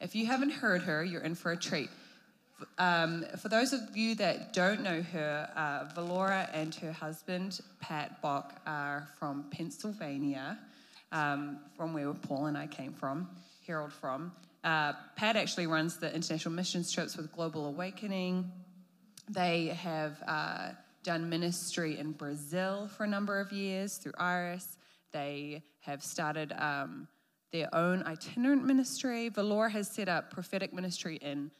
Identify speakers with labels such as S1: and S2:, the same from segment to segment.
S1: If you haven't heard her, you're in for a treat. Um, for those of you that don't know her, uh, Valora and her husband, Pat Bock, are from Pennsylvania, um, from where Paul and I came from, Harold from. Uh, Pat actually runs the international missions trips with Global Awakening. They have uh, done ministry in Brazil for a number of years through Iris. They have started um, their own itinerant ministry. Valora has set up prophetic ministry in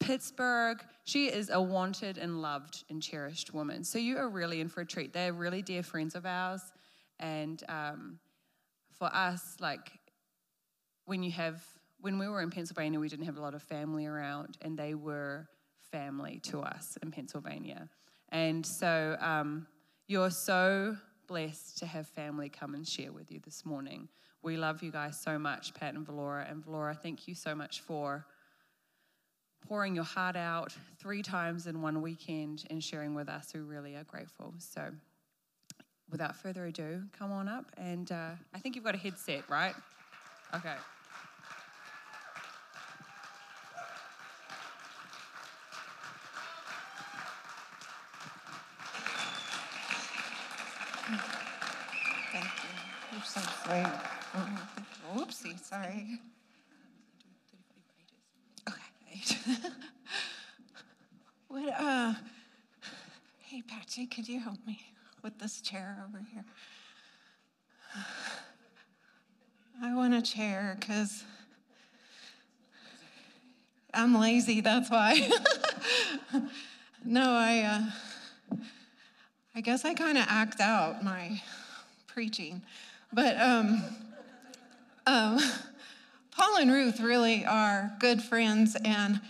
S1: Pittsburgh. She is a wanted and loved and cherished woman. So you are really in for a treat. They're really dear friends of ours. And um, for us, like when you have, when we were in Pennsylvania, we didn't have a lot of family around, and they were family to us in Pennsylvania. And so um, you're so blessed to have family come and share with you this morning. We love you guys so much, Pat and Valora. And Valora, thank you so much for pouring your heart out three times in one weekend and sharing with us. We really are grateful. So, without further ado, come on up. And uh, I think you've got a headset, right? Okay.
S2: Thank you. You're so sweet. Whoopsie, sorry. Okay. what, uh, hey, Patsy, could you help me with this chair over here? I want a chair because I'm lazy, that's why. no, I, uh, I guess I kind of act out my preaching. But um, um, Paul and Ruth really are good friends. And,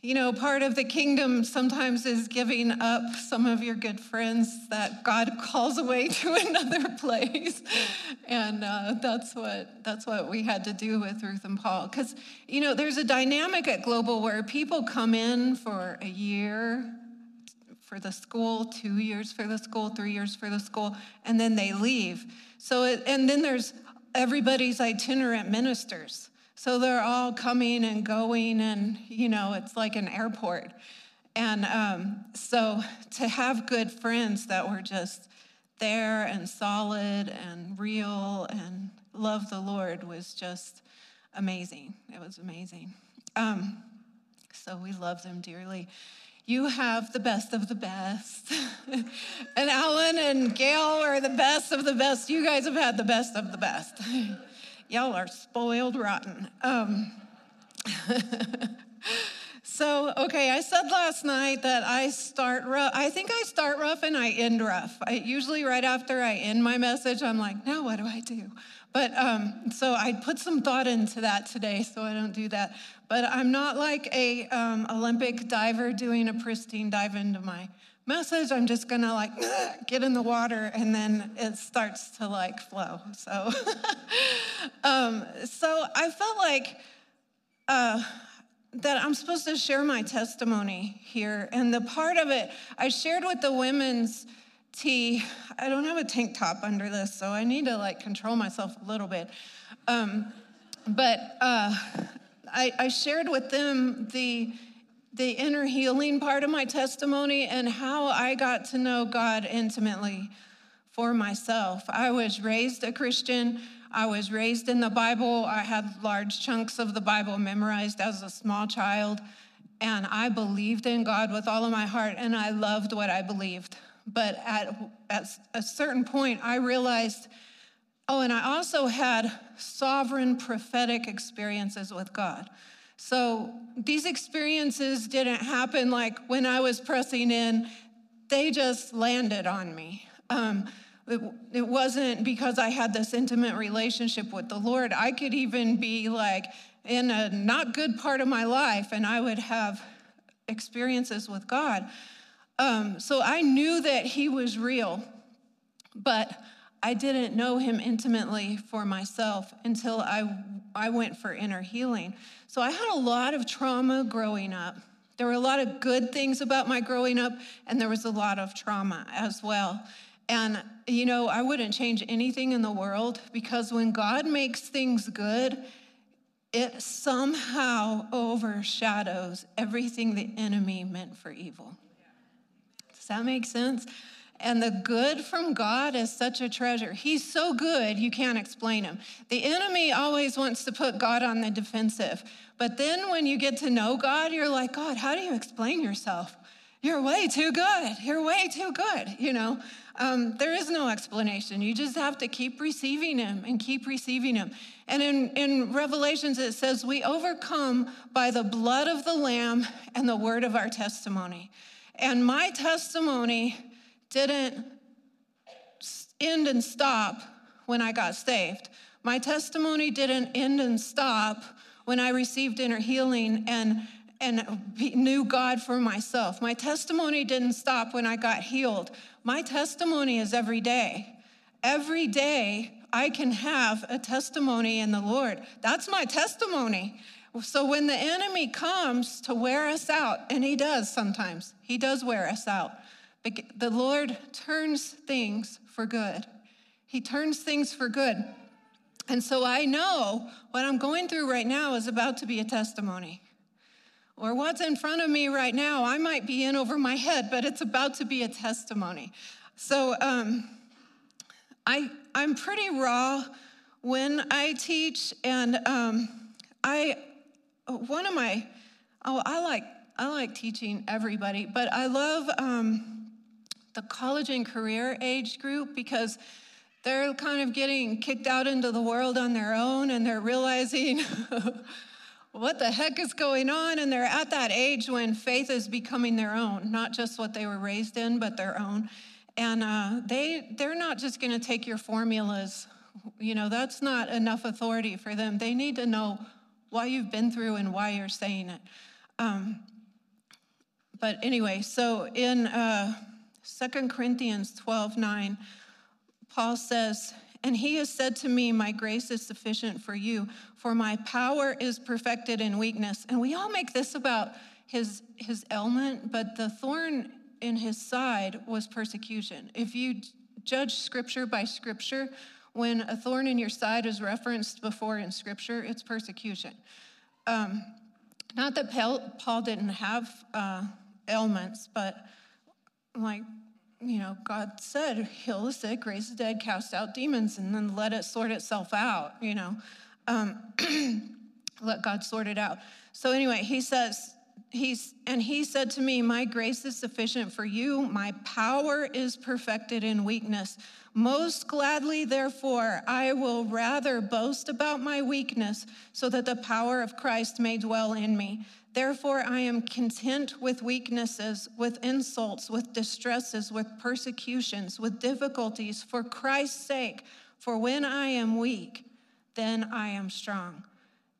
S2: you know, part of the kingdom sometimes is giving up some of your good friends that God calls away to another place. And uh, that's, what, that's what we had to do with Ruth and Paul. Because, you know, there's a dynamic at Global where people come in for a year, for the school, two years for the school, three years for the school, and then they leave. So, it, and then there's everybody's itinerant ministers. So they're all coming and going, and you know, it's like an airport. And um, so to have good friends that were just there and solid and real and love the Lord was just amazing. It was amazing. Um, so we love them dearly you have the best of the best. and Alan and Gail are the best of the best. You guys have had the best of the best. Y'all are spoiled rotten. Um, so, okay, I said last night that I start rough. I think I start rough and I end rough. I, usually, right after I end my message, I'm like, now what do I do? But um, so I put some thought into that today, so I don't do that. But I'm not like a um, Olympic diver doing a pristine dive into my message. I'm just gonna like get in the water, and then it starts to like flow. So, um, so I felt like. Uh, that I'm supposed to share my testimony here. And the part of it, I shared with the women's tea. I don't have a tank top under this, so I need to like control myself a little bit. Um, but uh, I, I shared with them the the inner healing part of my testimony and how I got to know God intimately for myself. I was raised a Christian. I was raised in the Bible. I had large chunks of the Bible memorized as a small child. And I believed in God with all of my heart, and I loved what I believed. But at, at a certain point, I realized oh, and I also had sovereign prophetic experiences with God. So these experiences didn't happen like when I was pressing in, they just landed on me. Um, it, it wasn't because I had this intimate relationship with the Lord. I could even be like in a not good part of my life, and I would have experiences with God. Um, so I knew that He was real, but I didn't know Him intimately for myself until I, I went for inner healing. So I had a lot of trauma growing up. There were a lot of good things about my growing up, and there was a lot of trauma as well. And, you know, I wouldn't change anything in the world because when God makes things good, it somehow overshadows everything the enemy meant for evil. Does that make sense? And the good from God is such a treasure. He's so good, you can't explain him. The enemy always wants to put God on the defensive. But then when you get to know God, you're like, God, how do you explain yourself? You're way too good. You're way too good. You know, um, there is no explanation. You just have to keep receiving Him and keep receiving Him. And in, in Revelations, it says, We overcome by the blood of the Lamb and the word of our testimony. And my testimony didn't end and stop when I got saved. My testimony didn't end and stop when I received inner healing and, and knew God for myself. My testimony didn't stop when I got healed. My testimony is every day. Every day, I can have a testimony in the Lord. That's my testimony. So when the enemy comes to wear us out, and he does sometimes, he does wear us out. The Lord turns things for good. He turns things for good. And so I know what I'm going through right now is about to be a testimony. Or what's in front of me right now, I might be in over my head, but it's about to be a testimony. So um, I, I'm pretty raw when I teach, and um, I, one of my, oh, I like, I like teaching everybody, but I love um, the college and career age group because they're kind of getting kicked out into the world on their own and they're realizing what the heck is going on? And they're at that age when faith is becoming their own not just what they were raised in but their own. And uh, they they're not just going to take your formulas. You know that's not enough authority for them. They need to know why you've been through and why you're saying it. Um, but anyway so in uh, 2 Corinthians 12 9, Paul says, And he has said to me, My grace is sufficient for you, for my power is perfected in weakness. And we all make this about his, his ailment, but the thorn in his side was persecution. If you judge scripture by scripture, when a thorn in your side is referenced before in scripture, it's persecution. Um, not that Paul didn't have uh, ailments, but like, you know, God said, heal the sick, raise the dead, cast out demons, and then let it sort itself out, you know. Um, let God sort it out. So, anyway, he says, He's, and he said to me, My grace is sufficient for you. My power is perfected in weakness. Most gladly, therefore, I will rather boast about my weakness so that the power of Christ may dwell in me. Therefore, I am content with weaknesses, with insults, with distresses, with persecutions, with difficulties for Christ's sake. For when I am weak, then I am strong.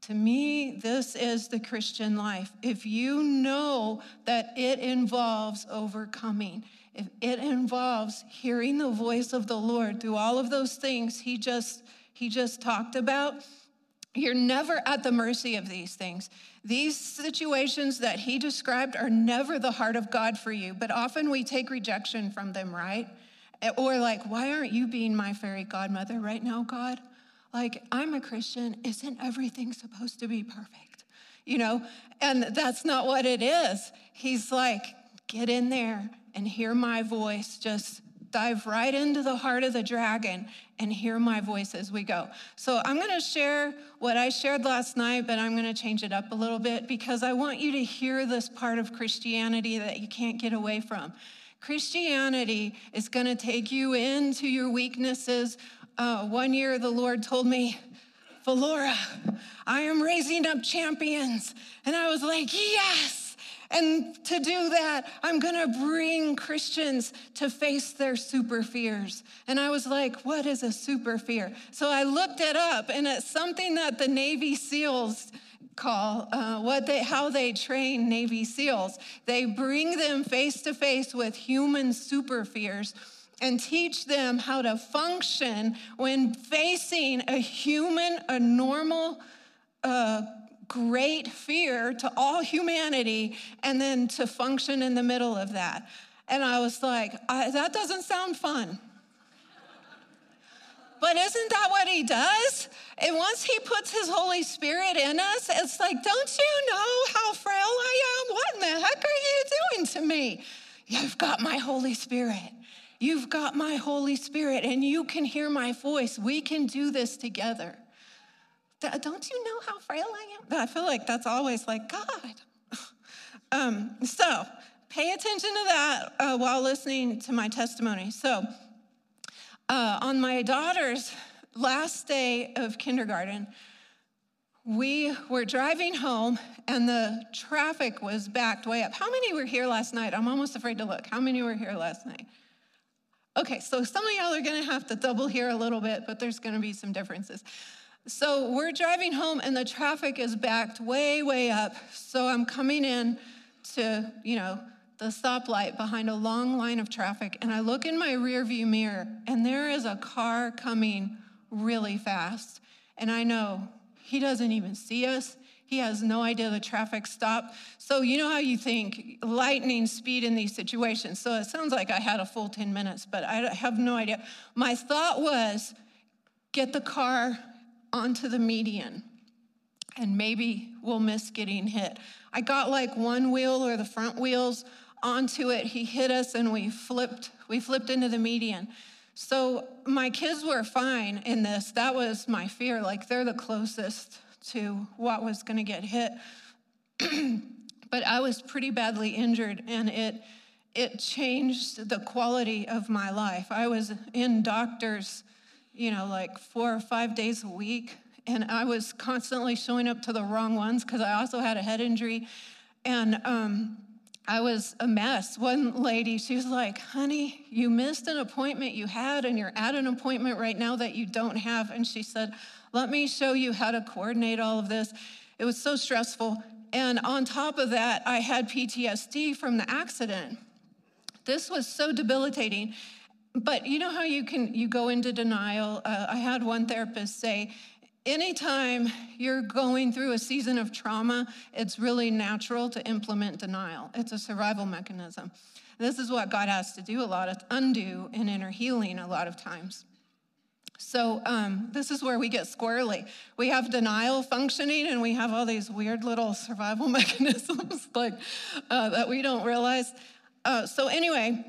S2: To me, this is the Christian life. If you know that it involves overcoming, if it involves hearing the voice of the Lord through all of those things he just he just talked about, you're never at the mercy of these things. These situations that he described are never the heart of God for you, but often we take rejection from them, right? Or like, why aren't you being my fairy godmother right now, God? Like, I'm a Christian. Isn't everything supposed to be perfect? You know? And that's not what it is. He's like, get in there and hear my voice. Just dive right into the heart of the dragon and hear my voice as we go. So I'm going to share what I shared last night, but I'm going to change it up a little bit because I want you to hear this part of Christianity that you can't get away from. Christianity is going to take you into your weaknesses. Uh, one year, the Lord told me, Valora, I am raising up champions. And I was like, yes. And to do that, I'm gonna bring Christians to face their super fears. And I was like, what is a super fear? So I looked it up, and it's something that the Navy SEALs call uh, what they how they train Navy SEALs. They bring them face to face with human super fears and teach them how to function when facing a human, a normal uh, great fear to all humanity and then to function in the middle of that. And I was like, I, that doesn't sound fun. But isn't that what he does? And once he puts his Holy Spirit in us, it's like, don't you know how frail I am? What in the heck are you doing to me? You've got my Holy Spirit. You've got my Holy Spirit, and you can hear my voice. We can do this together. Don't you know how frail I am? I feel like that's always like, God. um, so pay attention to that uh, while listening to my testimony. So, uh, on my daughter's last day of kindergarten, we were driving home and the traffic was backed way up. How many were here last night? I'm almost afraid to look. How many were here last night? Okay, so some of y'all are gonna have to double here a little bit, but there's gonna be some differences. So we're driving home and the traffic is backed way, way up. So I'm coming in to, you know, the stoplight behind a long line of traffic, and I look in my rearview mirror, and there is a car coming really fast. And I know he doesn't even see us. He has no idea the traffic stopped. So, you know how you think lightning speed in these situations. So, it sounds like I had a full 10 minutes, but I have no idea. My thought was get the car onto the median and maybe we'll miss getting hit. I got like one wheel or the front wheels onto it. He hit us and we flipped, we flipped into the median. So my kids were fine in this. That was my fear. Like they're the closest to what was going to get hit. but I was pretty badly injured and it it changed the quality of my life. I was in doctors, you know, like 4 or 5 days a week and I was constantly showing up to the wrong ones because I also had a head injury and um, I was a mess. One lady, she was like, honey, you missed an appointment you had, and you're at an appointment right now that you don't have. And she said, let me show you how to coordinate all of this. It was so stressful. And on top of that, I had PTSD from the accident. This was so debilitating. But you know how you can you go into denial? Uh, I had one therapist say, anytime you're going through a season of trauma, it's really natural to implement denial. It's a survival mechanism. This is what God has to do a lot of undo in inner healing a lot of times. So um, this is where we get squirrely. We have denial functioning, and we have all these weird little survival mechanisms like uh, that we don't realize. Uh, so anyway,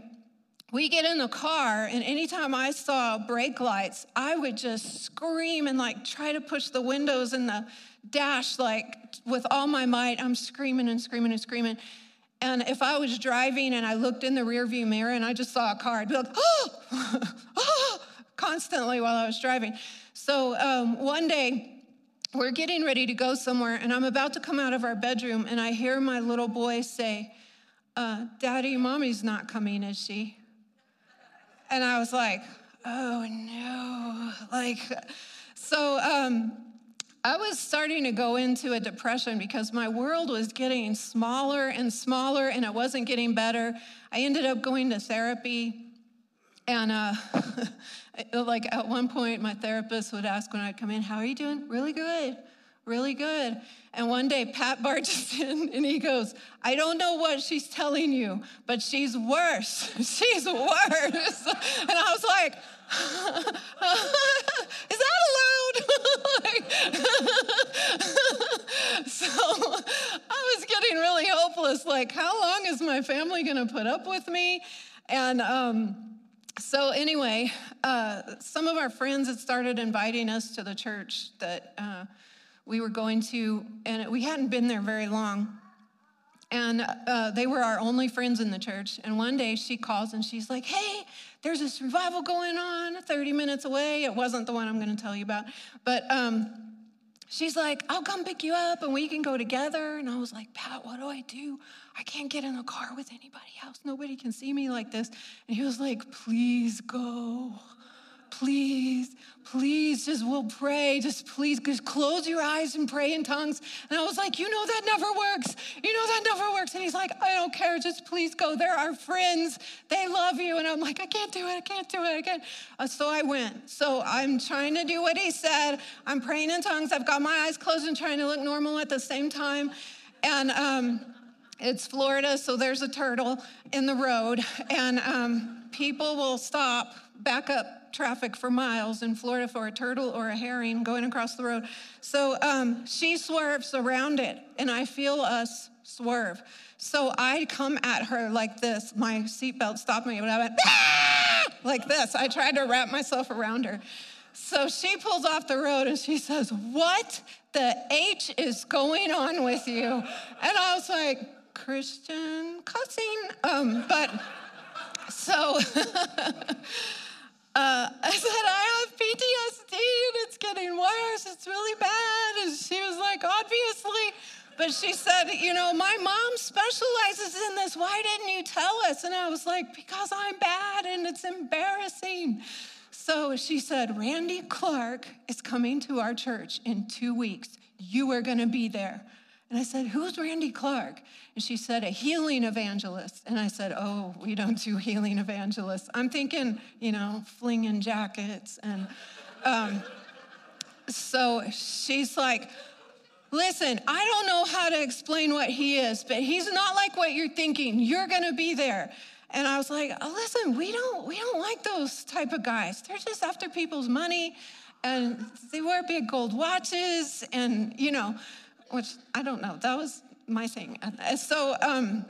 S2: we get in the car, and anytime I saw brake lights, I would just scream and like try to push the windows in the dash, like with all my might. I'm screaming and screaming and screaming. And if I was driving and I looked in the rearview mirror and I just saw a car, I'd be like, oh, oh, constantly while I was driving. So um, one day, we're getting ready to go somewhere, and I'm about to come out of our bedroom, and I hear my little boy say, uh, Daddy, mommy's not coming, is she? And I was like, oh no. Like, so um, I was starting to go into a depression because my world was getting smaller and smaller and it wasn't getting better. I ended up going to therapy. And uh, like at one point, my therapist would ask when I'd come in, How are you doing? Really good really good. And one day, Pat barges in and he goes, I don't know what she's telling you, but she's worse. she's worse. And I was like, is that allowed? so I was getting really hopeless. Like, how long is my family going to put up with me? And, um, so anyway, uh, some of our friends had started inviting us to the church that uh, we were going to, and we hadn't been there very long. And uh, they were our only friends in the church. And one day she calls and she's like, Hey, there's this revival going on 30 minutes away. It wasn't the one I'm going to tell you about. But um, she's like, I'll come pick you up and we can go together. And I was like, Pat, what do I do? I can't get in a car with anybody else. Nobody can see me like this. And he was like, Please go please, please, just we'll pray. Just please, just close your eyes and pray in tongues. And I was like, you know, that never works. You know, that never works. And he's like, I don't care. Just please go. They're our friends. They love you. And I'm like, I can't do it. I can't do it. I can't. Uh, so I went. So I'm trying to do what he said. I'm praying in tongues. I've got my eyes closed and trying to look normal at the same time. And, um, it's Florida, so there's a turtle in the road, and um, people will stop, back up traffic for miles in Florida for a turtle or a herring going across the road. So um, she swerves around it, and I feel us swerve. So I come at her like this. My seatbelt stopped me, but I went, ah! like this. I tried to wrap myself around her. So she pulls off the road and she says, What the H is going on with you? And I was like, Christian cussing. Um, but so uh, I said, I have PTSD and it's getting worse. It's really bad. And she was like, Obviously. But she said, You know, my mom specializes in this. Why didn't you tell us? And I was like, Because I'm bad and it's embarrassing. So she said, Randy Clark is coming to our church in two weeks. You are going to be there. And I said, Who's Randy Clark? And she said, A healing evangelist. And I said, Oh, we don't do healing evangelists. I'm thinking, you know, flinging jackets. And um, so she's like, Listen, I don't know how to explain what he is, but he's not like what you're thinking. You're going to be there. And I was like, oh, listen, we don't, we don't like those type of guys. They're just after people's money and they wear big gold watches and, you know, which I don't know. That was my thing. So, um,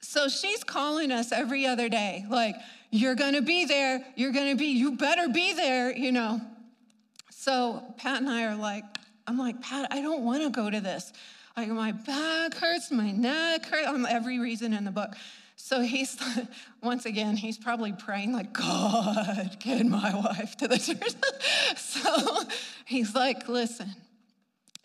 S2: so she's calling us every other day, like, you're gonna be there, you're gonna be, you better be there, you know. So Pat and I are like, I'm like, Pat, I don't wanna go to this. Like, my back hurts, my neck hurts, I'm every reason in the book. So he's, once again, he's probably praying, like, God, get my wife to the church. so he's like, listen,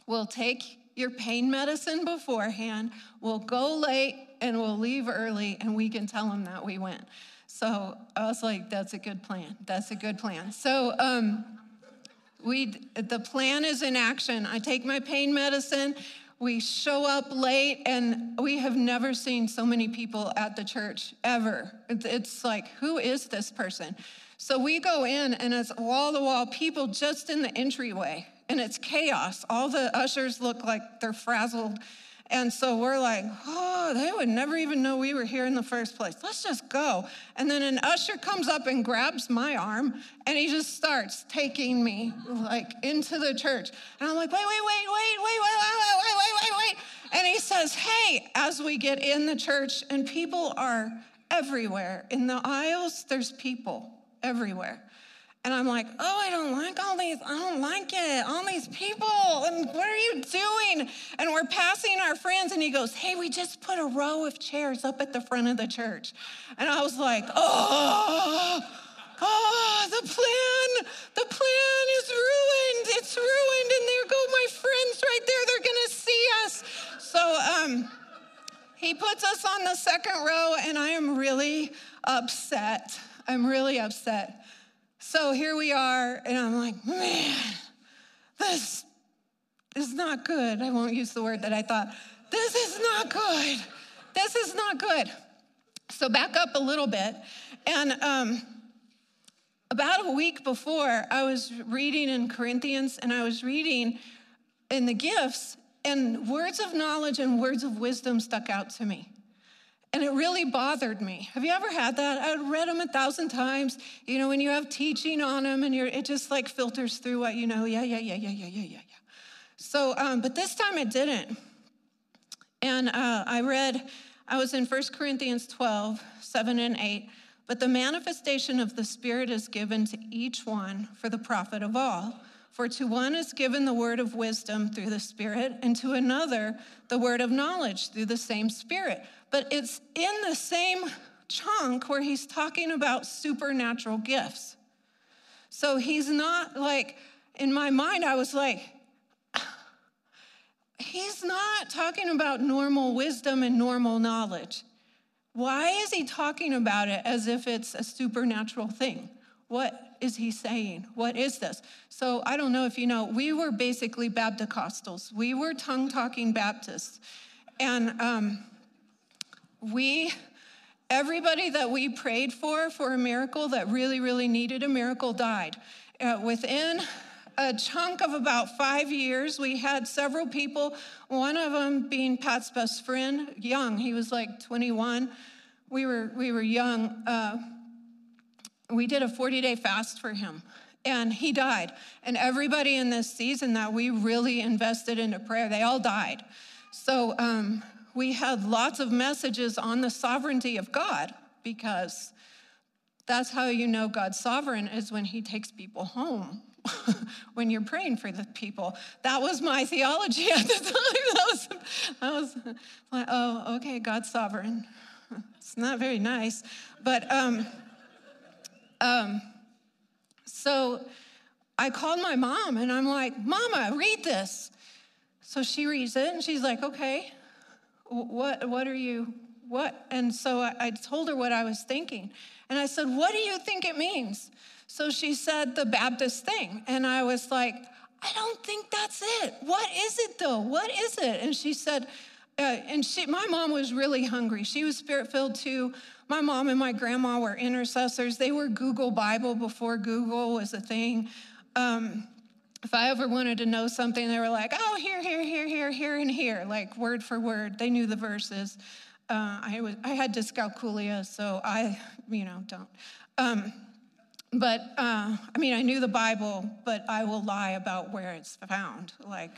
S2: we'll take your pain medicine beforehand, we'll go late and we'll leave early, and we can tell them that we went. So I was like, that's a good plan. That's a good plan. So, um, we the plan is in action. I take my pain medicine we show up late, and we have never seen so many people at the church ever. It's like, who is this person? So we go in, and it's wall to wall people just in the entryway, and it's chaos. All the ushers look like they're frazzled. And so we're like, oh, they would never even know we were here in the first place. Let's just go. And then an usher comes up and grabs my arm and he just starts taking me like into the church. And I'm like, wait, wait, wait, wait, wait, wait, wait, wait, wait, wait, wait. And he says, hey, as we get in the church, and people are everywhere. In the aisles, there's people everywhere. And I'm like, oh, I don't like all these, I don't like it, all these people, and what are you doing? And we're passing our friends, and he goes, hey, we just put a row of chairs up at the front of the church. And I was like, oh, oh, the plan, the plan is ruined. It's ruined, and there go my friends right there. They're gonna see us. So um, he puts us on the second row, and I am really upset. I'm really upset. So here we are, and I'm like, man, this is not good. I won't use the word that I thought. This is not good. This is not good. So back up a little bit. And um, about a week before, I was reading in Corinthians and I was reading in the gifts, and words of knowledge and words of wisdom stuck out to me. And it really bothered me. Have you ever had that? I read them a thousand times. You know, when you have teaching on them and you're, it just like filters through what you know. Yeah, yeah, yeah, yeah, yeah, yeah, yeah, yeah. So, um, but this time it didn't. And uh, I read, I was in 1 Corinthians 12, 7 and 8. But the manifestation of the Spirit is given to each one for the profit of all. For to one is given the word of wisdom through the Spirit, and to another the word of knowledge through the same Spirit. But it's in the same chunk where he's talking about supernatural gifts. So he's not like, in my mind, I was like, he's not talking about normal wisdom and normal knowledge. Why is he talking about it as if it's a supernatural thing? What is he saying? What is this? So I don't know if you know, we were basically Baptist We were tongue talking Baptists. And um, we, everybody that we prayed for, for a miracle that really, really needed a miracle, died. Uh, within a chunk of about five years, we had several people, one of them being Pat's best friend, young, he was like 21. We were, we were young. Uh, we did a 40 day fast for him and he died. And everybody in this season that we really invested into prayer, they all died. So um, we had lots of messages on the sovereignty of God because that's how you know God's sovereign is when he takes people home. when you're praying for the people. That was my theology at the time. That was, that was like, oh, okay, God's sovereign. It's not very nice. But um, um, so I called my mom and I'm like, Mama, read this. So she reads it and she's like, okay, what, what are you, what? And so I, I told her what I was thinking. And I said, what do you think it means? So she said the Baptist thing. And I was like, I don't think that's it. What is it though? What is it? And she said, uh, and she, my mom was really hungry. She was spirit filled too. My mom and my grandma were intercessors. They were Google Bible before Google was a thing. Um, if I ever wanted to know something, they were like, oh, here, here, here, here, here, and here, like word for word. They knew the verses. Uh, I, was, I had dyscalculia, so I, you know, don't. Um, but uh, I mean, I knew the Bible, but I will lie about where it's found. Like,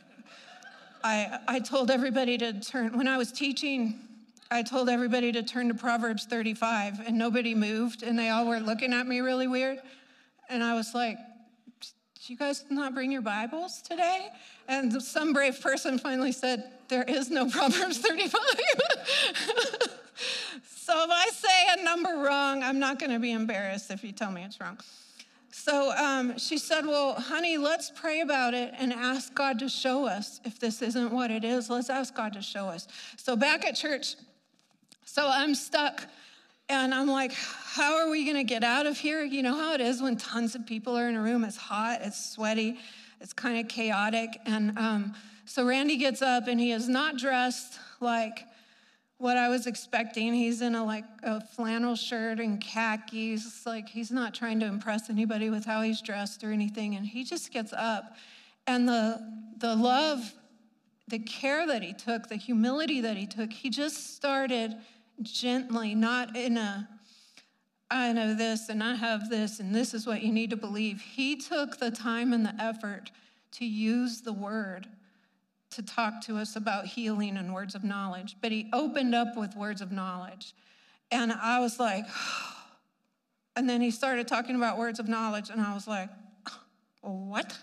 S2: I, I told everybody to turn, when I was teaching, I told everybody to turn to Proverbs 35, and nobody moved, and they all were looking at me really weird. And I was like, you guys not bring your Bibles today? And some brave person finally said, There is no Proverbs 35. so if I say a number wrong, I'm not going to be embarrassed if you tell me it's wrong. So um, she said, Well, honey, let's pray about it and ask God to show us. If this isn't what it is, let's ask God to show us. So back at church, so I'm stuck and I'm like, how are we going to get out of here? You know how it is when tons of people are in a room. It's hot, it's sweaty, it's kind of chaotic. And um, so Randy gets up and he is not dressed like what I was expecting. He's in a like a flannel shirt and khakis. like he's not trying to impress anybody with how he's dressed or anything. And he just gets up. And the the love, the care that he took, the humility that he took, he just started gently, not in a, I know this and I have this and this is what you need to believe. He took the time and the effort to use the word to talk to us about healing and words of knowledge, but he opened up with words of knowledge. And I was like, and then he started talking about words of knowledge, and I was like, what?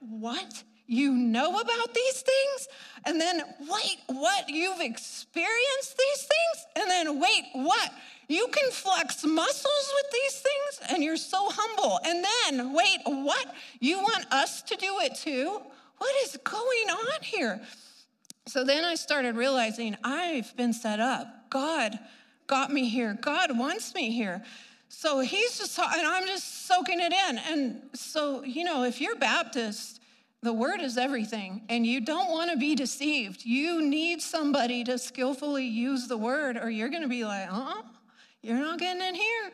S2: What? You know about these things, and then wait, what? You've experienced these things, and then wait, what? You can flex muscles with these things, and you're so humble. And then wait, what? You want us to do it too? What is going on here? So then I started realizing I've been set up. God got me here, God wants me here. So he's just, and I'm just soaking it in. And so, you know, if you're Baptist, the word is everything, and you don't want to be deceived. You need somebody to skillfully use the word, or you're going to be like, uh uh-uh, you're not getting in here.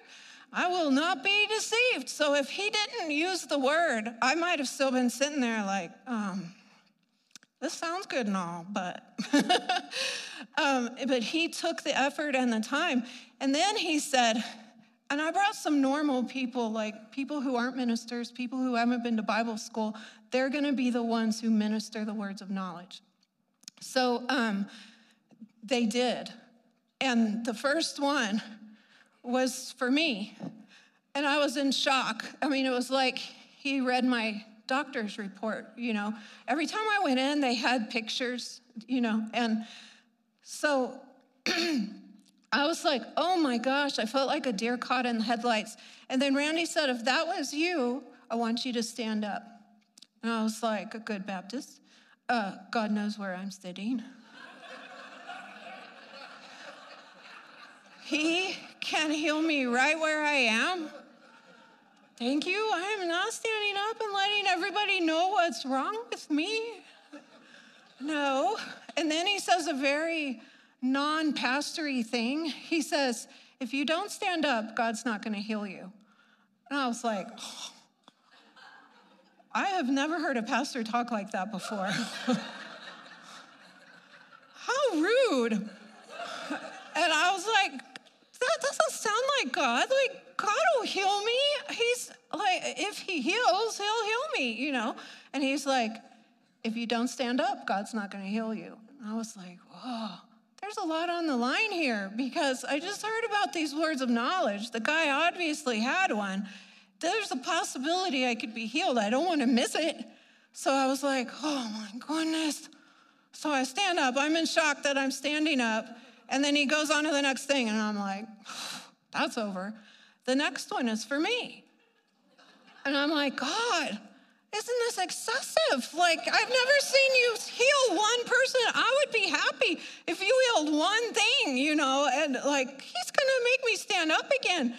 S2: I will not be deceived. So if he didn't use the word, I might have still been sitting there like, um, this sounds good and all, but um, but he took the effort and the time, and then he said, and I brought some normal people, like people who aren't ministers, people who haven't been to Bible school. They're going to be the ones who minister the words of knowledge. So um, they did. And the first one was for me. And I was in shock. I mean, it was like he read my doctor's report, you know. Every time I went in, they had pictures, you know. And so I was like, oh my gosh, I felt like a deer caught in the headlights. And then Randy said, if that was you, I want you to stand up. And I was like, a good Baptist. Uh, God knows where I'm sitting. he can heal me right where I am. Thank you. I am not standing up and letting everybody know what's wrong with me. No. And then he says a very non pastory thing. He says, if you don't stand up, God's not going to heal you. And I was like, oh, I have never heard a pastor talk like that before. How rude. And I was like, that doesn't sound like God. Like, God will heal me? He's like, if he heals, he'll heal me, you know? And he's like, if you don't stand up, God's not going to heal you. And I was like, whoa, there's a lot on the line here because I just heard about these words of knowledge. The guy obviously had one. There's a possibility I could be healed. I don't want to miss it. So I was like, oh my goodness. So I stand up. I'm in shock that I'm standing up. And then he goes on to the next thing, and I'm like, that's over. The next one is for me. And I'm like, God, isn't this excessive? Like, I've never seen you heal one person. I would be happy if you healed one thing, you know, and like, he's gonna make me stand up again.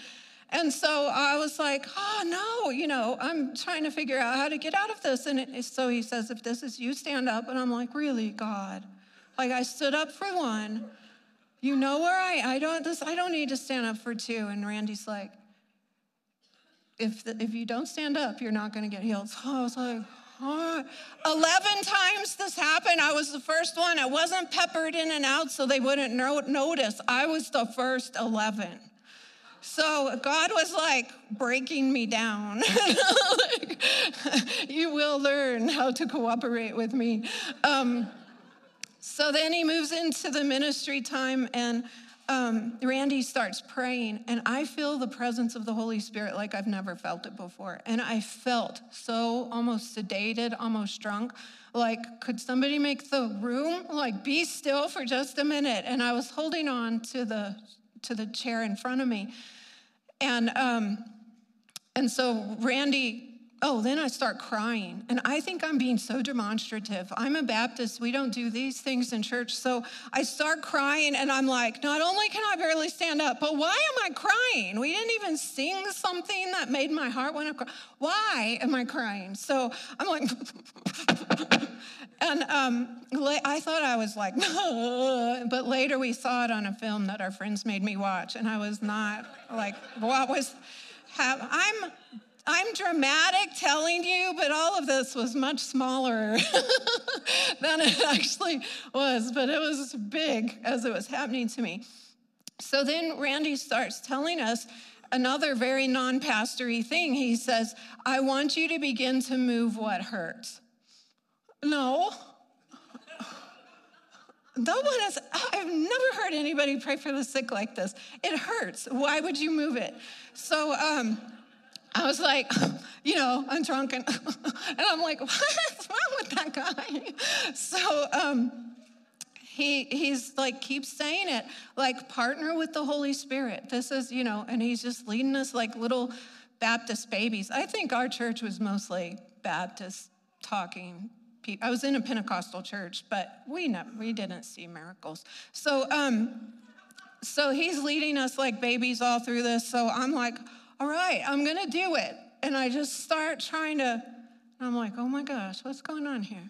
S2: And so I was like, oh no, you know, I'm trying to figure out how to get out of this. And it, so he says, if this is you, stand up. And I'm like, really, God? Like I stood up for one. You know where I, I don't, this, I don't need to stand up for two. And Randy's like, if, the, if you don't stand up, you're not going to get healed. So I was like, oh. 11 times this happened. I was the first one. I wasn't peppered in and out so they wouldn't no- notice. I was the first 11. So God was like breaking me down. like, you will learn how to cooperate with me. Um, so then he moves into the ministry time, and um, Randy starts praying, and I feel the presence of the Holy Spirit like I've never felt it before. And I felt so almost sedated, almost drunk. Like, could somebody make the room like be still for just a minute? And I was holding on to the to the chair in front of me. And um, and so Randy, oh, then I start crying. And I think I'm being so demonstrative. I'm a Baptist. We don't do these things in church. So I start crying and I'm like, not only can I barely stand up, but why am I crying? We didn't even sing something that made my heart want to cry. Why am I crying? So I'm like, And um, I thought I was like, but later we saw it on a film that our friends made me watch, and I was not like, what was, I'm, I'm dramatic telling you, but all of this was much smaller than it actually was, but it was big as it was happening to me. So then Randy starts telling us another very non pastory thing. He says, I want you to begin to move what hurts. No. No one has, I've never heard anybody pray for the sick like this. It hurts. Why would you move it? So um, I was like, you know, I'm drunk and, and I'm like, what's wrong with that guy? So um, he, he's like, keeps saying it, like, partner with the Holy Spirit. This is, you know, and he's just leading us like little Baptist babies. I think our church was mostly Baptist talking I was in a Pentecostal church, but we never, we didn't see miracles. So, um, so he's leading us like babies all through this. So I'm like, all right, I'm gonna do it. And I just start trying to, I'm like, oh my gosh, what's going on here?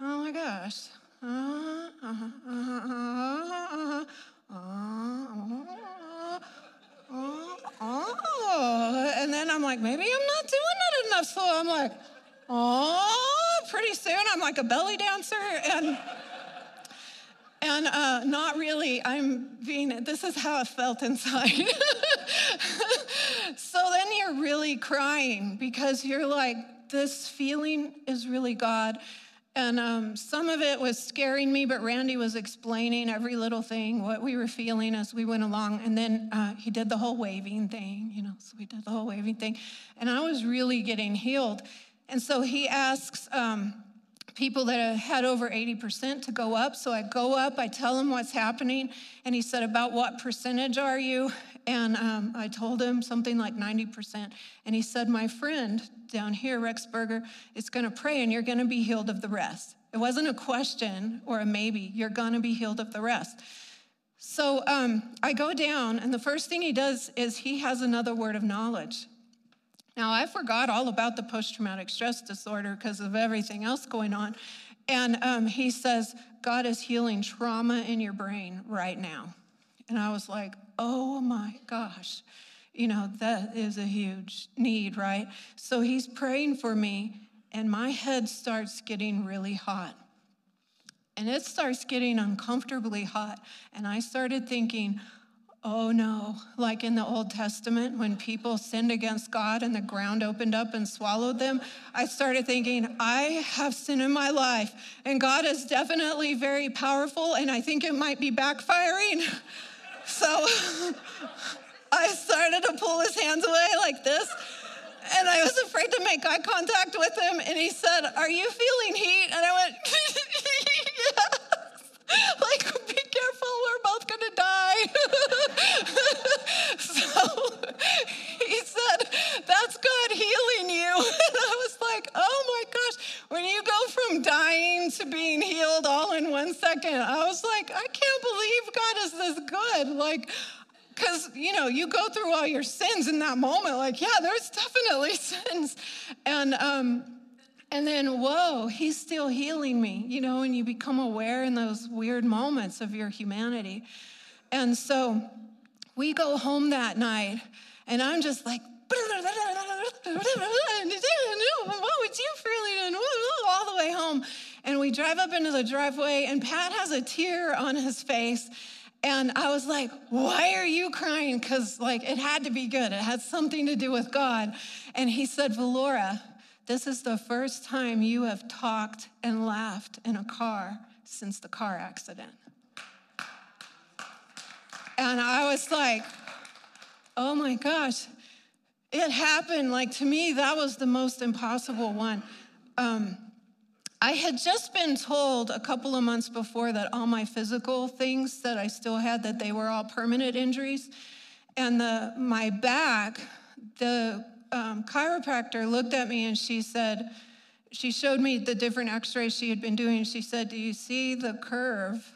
S2: Oh my gosh. Oh, and then I'm like, maybe I'm not doing it enough. So I'm like, oh, pretty soon I'm like a belly dancer and and uh, not really. I'm being. This is how I felt inside. so then you're really crying because you're like, this feeling is really God. And um, some of it was scaring me, but Randy was explaining every little thing, what we were feeling as we went along. And then uh, he did the whole waving thing, you know, so we did the whole waving thing. And I was really getting healed. And so he asks um, people that had over 80% to go up. So I go up, I tell him what's happening. And he said, About what percentage are you? And um, I told him something like 90%. And he said, My friend down here, Rex Berger, is going to pray and you're going to be healed of the rest. It wasn't a question or a maybe. You're going to be healed of the rest. So um, I go down, and the first thing he does is he has another word of knowledge. Now, I forgot all about the post traumatic stress disorder because of everything else going on. And um, he says, God is healing trauma in your brain right now. And I was like, oh my gosh, you know, that is a huge need, right? So he's praying for me, and my head starts getting really hot. And it starts getting uncomfortably hot. And I started thinking, oh no, like in the Old Testament when people sinned against God and the ground opened up and swallowed them, I started thinking, I have sin in my life and God is definitely very powerful and I think it might be backfiring. So I started to pull his hands away like this. And I was afraid to make eye contact with him. And he said, Are you feeling heat? And I went, Yes. Like, careful, we're both gonna die. so he said, That's God healing you. And I was like, Oh my gosh, when you go from dying to being healed all in one second, I was like, I can't believe God is this good. Like, because you know you go through all your sins in that moment like yeah there's definitely sins and um and then whoa he's still healing me you know and you become aware in those weird moments of your humanity and so we go home that night and i'm just like what would you feeling all the way home and we drive up into the driveway and pat has a tear on his face and I was like, why are you crying? Because, like, it had to be good. It had something to do with God. And he said, Valora, this is the first time you have talked and laughed in a car since the car accident. And I was like, oh my gosh, it happened. Like, to me, that was the most impossible one. Um, I had just been told a couple of months before that all my physical things that I still had that they were all permanent injuries, and the my back, the um, chiropractor looked at me and she said, she showed me the different X-rays she had been doing. She said, "Do you see the curve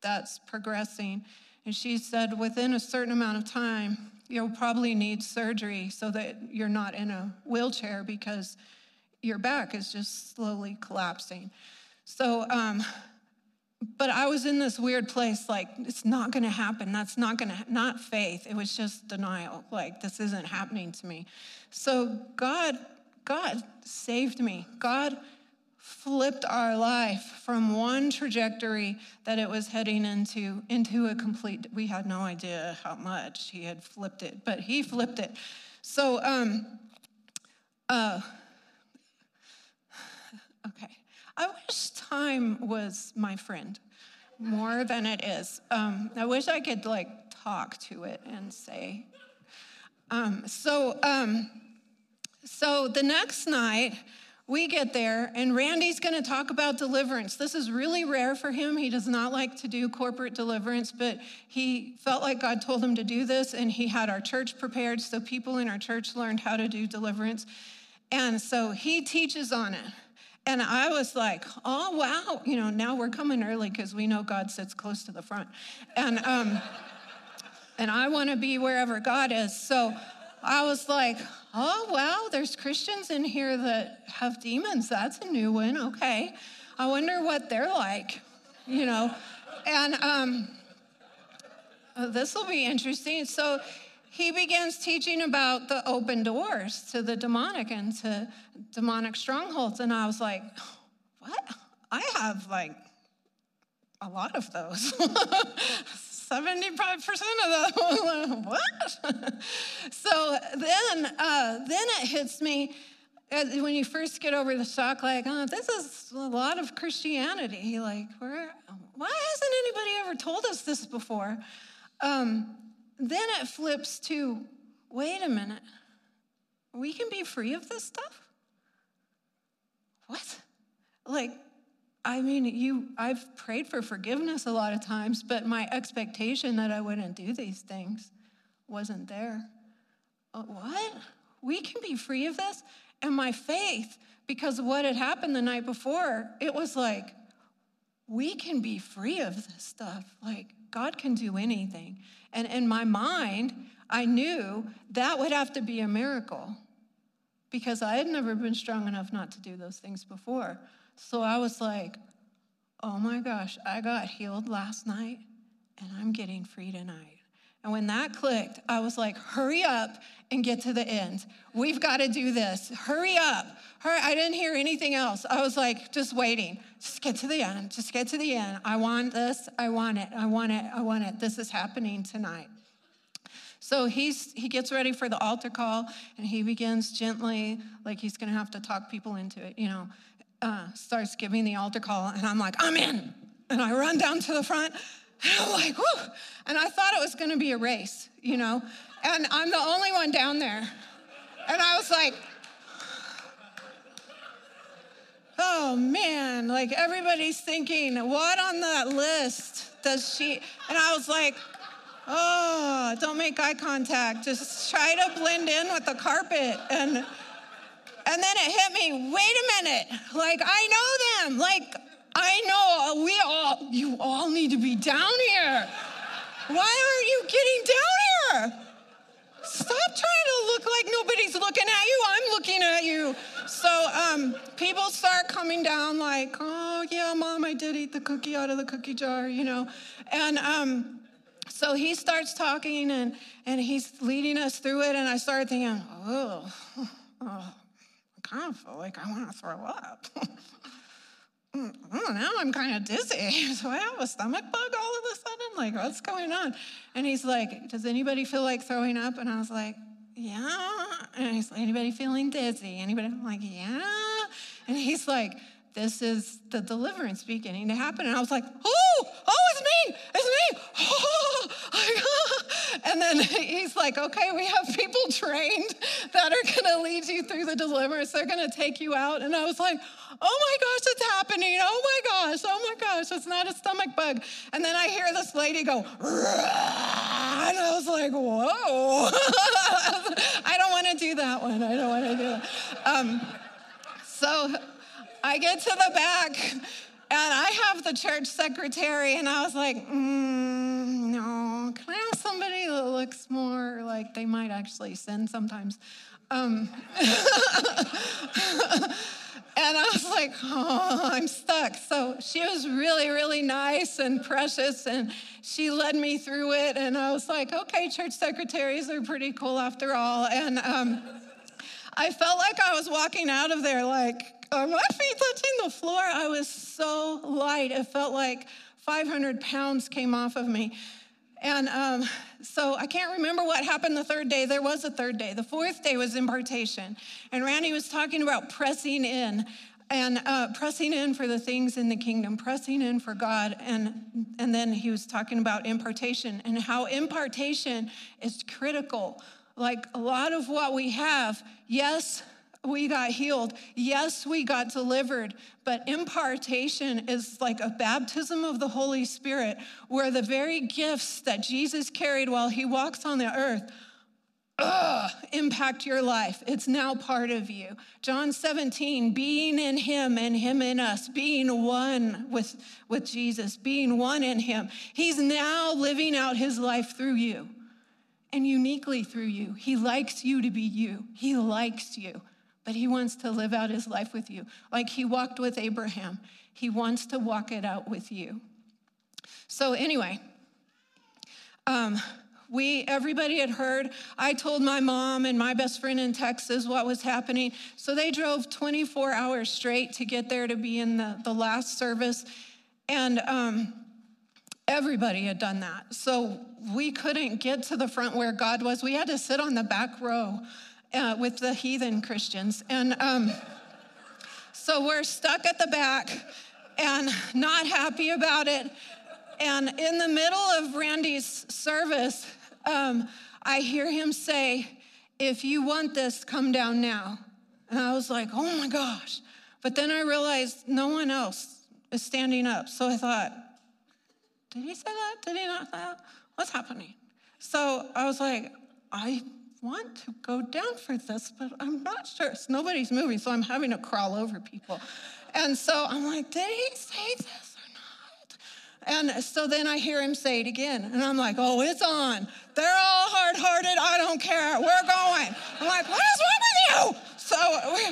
S2: that's progressing?" And she said, "Within a certain amount of time, you'll probably need surgery so that you're not in a wheelchair because." your back is just slowly collapsing. So, um, but I was in this weird place like, it's not gonna happen. That's not gonna, not faith. It was just denial. Like, this isn't happening to me. So, God, God saved me. God flipped our life from one trajectory that it was heading into into a complete we had no idea how much he had flipped it but he flipped it so um uh Okay. I wish time was my friend more than it is. Um, I wish I could like talk to it and say. Um, so, um, so the next night we get there and Randy's going to talk about deliverance. This is really rare for him. He does not like to do corporate deliverance, but he felt like God told him to do this, and he had our church prepared so people in our church learned how to do deliverance. And so he teaches on it. And I was like, oh, wow. You know, now we're coming early because we know God sits close to the front. And, um, and I want to be wherever God is. So I was like, oh, wow, there's Christians in here that have demons. That's a new one. Okay. I wonder what they're like, you know. And um, this will be interesting. So he begins teaching about the open doors to the demonic and to demonic strongholds. And I was like, what? I have like a lot of those. 75% of them. what? so then, uh, then it hits me when you first get over the shock, like, oh, this is a lot of Christianity. Like, where, why hasn't anybody ever told us this before? Um, then it flips to wait a minute, we can be free of this stuff? What? Like, I mean, you I've prayed for forgiveness a lot of times, but my expectation that I wouldn't do these things wasn't there. Uh, what? We can be free of this? And my faith, because of what had happened the night before, it was like, we can be free of this stuff. Like, God can do anything. And in my mind, I knew that would have to be a miracle because I had never been strong enough not to do those things before. So I was like, oh my gosh, I got healed last night and I'm getting free tonight. And when that clicked, I was like, hurry up and get to the end. We've got to do this. Hurry up. Hurry. I didn't hear anything else. I was like, just waiting. Just get to the end. Just get to the end. I want this. I want it. I want it. I want it. This is happening tonight. So he's he gets ready for the altar call and he begins gently, like he's gonna have to talk people into it, you know, uh, starts giving the altar call, and I'm like, I'm in. And I run down to the front, and I'm like, whoo. And I thought it was gonna be a race, you know, and I'm the only one down there. And I was like, oh man, like everybody's thinking, what on that list does she? And I was like, oh, don't make eye contact. Just try to blend in with the carpet. And and then it hit me, wait a minute, like I know them. Like I know we all, you all need to be down here. Why aren't you getting down here? Stop trying to look like nobody's looking at you. I'm looking at you. So um, people start coming down like, oh, yeah, mom, I did eat the cookie out of the cookie jar, you know. And um, so he starts talking and, and he's leading us through it. And I started thinking, oh, oh I kind of feel like I want to throw up. oh, now I'm kind of dizzy. So I have a stomach bug all of a sudden. Like, what's going on? And he's like, Does anybody feel like throwing up? And I was like, Yeah. And he's like, Anybody feeling dizzy? Anybody? I'm like, Yeah. And he's like, this is the deliverance beginning to happen. And I was like, oh, oh, it's me, it's me. Oh, and then he's like, okay, we have people trained that are to lead you through the deliverance. They're to take you out. And I was like, oh my gosh, it's happening. Oh my gosh, oh my gosh, it's not a stomach bug. And then I hear this lady go, and I was like, whoa. I don't want to do that one. I don't want to do that. Um, so I get to the back and I have the church secretary, and I was like, mm, no, can I have somebody that looks more like they might actually sin sometimes? Um, and I was like, oh, I'm stuck. So she was really, really nice and precious, and she led me through it. And I was like, okay, church secretaries are pretty cool after all. And um, I felt like I was walking out of there like, are my feet touching the floor? I was so light. It felt like 500 pounds came off of me. And um, so I can't remember what happened the third day. There was a third day. The fourth day was impartation. And Randy was talking about pressing in and uh, pressing in for the things in the kingdom, pressing in for God. And, and then he was talking about impartation and how impartation is critical. Like a lot of what we have, yes, we got healed. Yes, we got delivered, but impartation is like a baptism of the Holy Spirit, where the very gifts that Jesus carried while he walks on the earth ugh, impact your life. It's now part of you. John 17, being in him and him in us, being one with, with Jesus, being one in him. He's now living out his life through you and uniquely through you. He likes you to be you, he likes you but he wants to live out his life with you. Like he walked with Abraham, he wants to walk it out with you. So, anyway, um, we everybody had heard i told my mom and my best friend in texas what was happening so they drove 24 hours straight to get there to be in the, the last service and um, everybody had done that so we couldn't get to the front where god was we had to sit on the back row uh, with the heathen Christians. And um, so we're stuck at the back and not happy about it. And in the middle of Randy's service, um, I hear him say, If you want this, come down now. And I was like, Oh my gosh. But then I realized no one else is standing up. So I thought, Did he say that? Did he not say that? What's happening? So I was like, I want to go down for this, but I'm not sure. It's nobody's moving, so I'm having to crawl over people. And so I'm like, did he say this or not? And so then I hear him say it again, and I'm like, oh, it's on. They're all hard hearted. I don't care. We're going. I'm like, what is wrong with you? So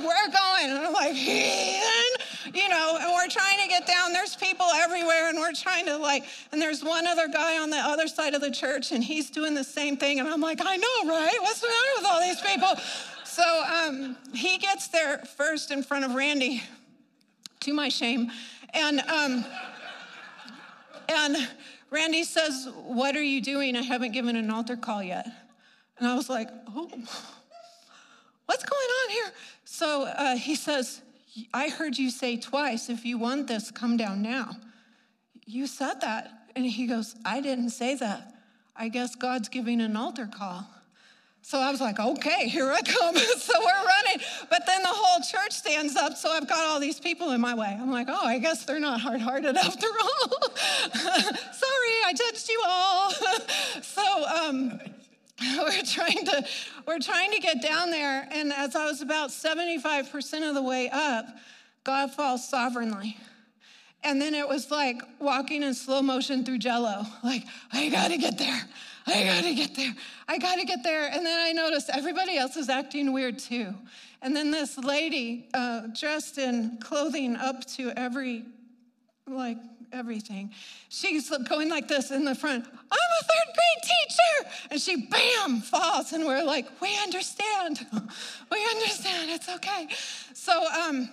S2: we're going. And I'm like, heathen, you know, and we're trying to get down. There's people everywhere, and we're trying to like, and there's one other guy on the other side of the church, and he's doing the same thing. And I'm like, I know, right? What's the matter with all these people? So um, he gets there first in front of Randy, to my shame. And, um, and Randy says, What are you doing? I haven't given an altar call yet. And I was like, oh, what's going on here? So uh, he says, I heard you say twice, if you want this, come down now. You said that. And he goes, I didn't say that. I guess God's giving an altar call. So I was like, okay, here I come. so we're running. But then the whole church stands up. So I've got all these people in my way. I'm like, oh, I guess they're not hard hearted after all. Sorry, I judged you all. so, um, we're trying to we're trying to get down there and as i was about 75% of the way up god falls sovereignly. And then it was like walking in slow motion through jello like i gotta get there. I gotta get there. I gotta get there. And then i noticed everybody else is acting weird too. And then this lady uh, dressed in clothing up to every like everything. She's going like this in the front. I'm a third grade teacher. And she, bam, falls. And we're like, we understand. we understand. It's okay. So, um,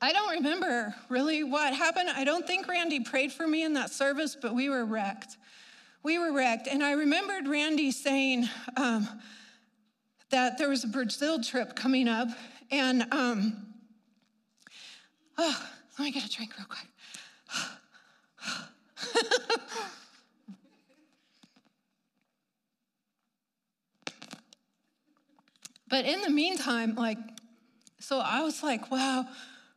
S2: I don't remember really what happened. I don't think Randy prayed for me in that service, but we were wrecked. We were wrecked. And I remembered Randy saying um, that there was a Brazil trip coming up. And um, oh, let me get a drink real quick. but in the meantime, like, so I was like, wow,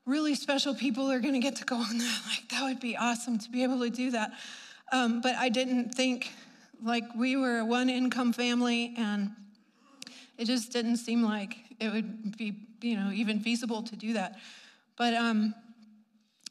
S2: really special people are gonna get to go on that. Like, that would be awesome to be able to do that. Um, but I didn't think, like, we were a one income family, and it just didn't seem like it would be, you know, even feasible to do that. But um,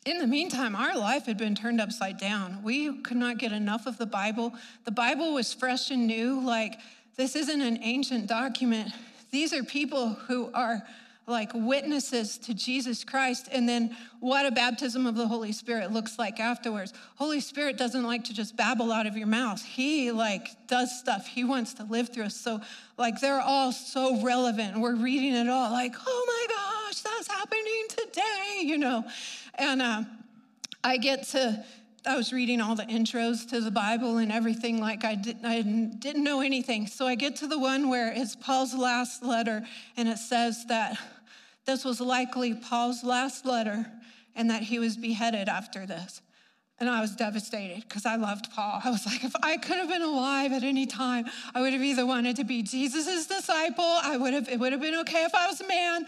S2: in the meantime, our life had been turned upside down. We could not get enough of the Bible. The Bible was fresh and new. Like, this isn't an ancient document. These are people who are like witnesses to Jesus Christ and then what a baptism of the Holy Spirit looks like afterwards. Holy Spirit doesn't like to just babble out of your mouth. He like does stuff. He wants to live through us. So like they're all so relevant. We're reading it all like, "Oh my gosh, that's happening today," you know. And uh, I get to, I was reading all the intros to the Bible and everything like I, did, I didn't know anything. So I get to the one where it's Paul's last letter, and it says that this was likely Paul's last letter and that he was beheaded after this. And I was devastated because I loved Paul. I was like, if I could have been alive at any time, I would have either wanted to be Jesus's disciple. I would have, it would have been okay if I was a man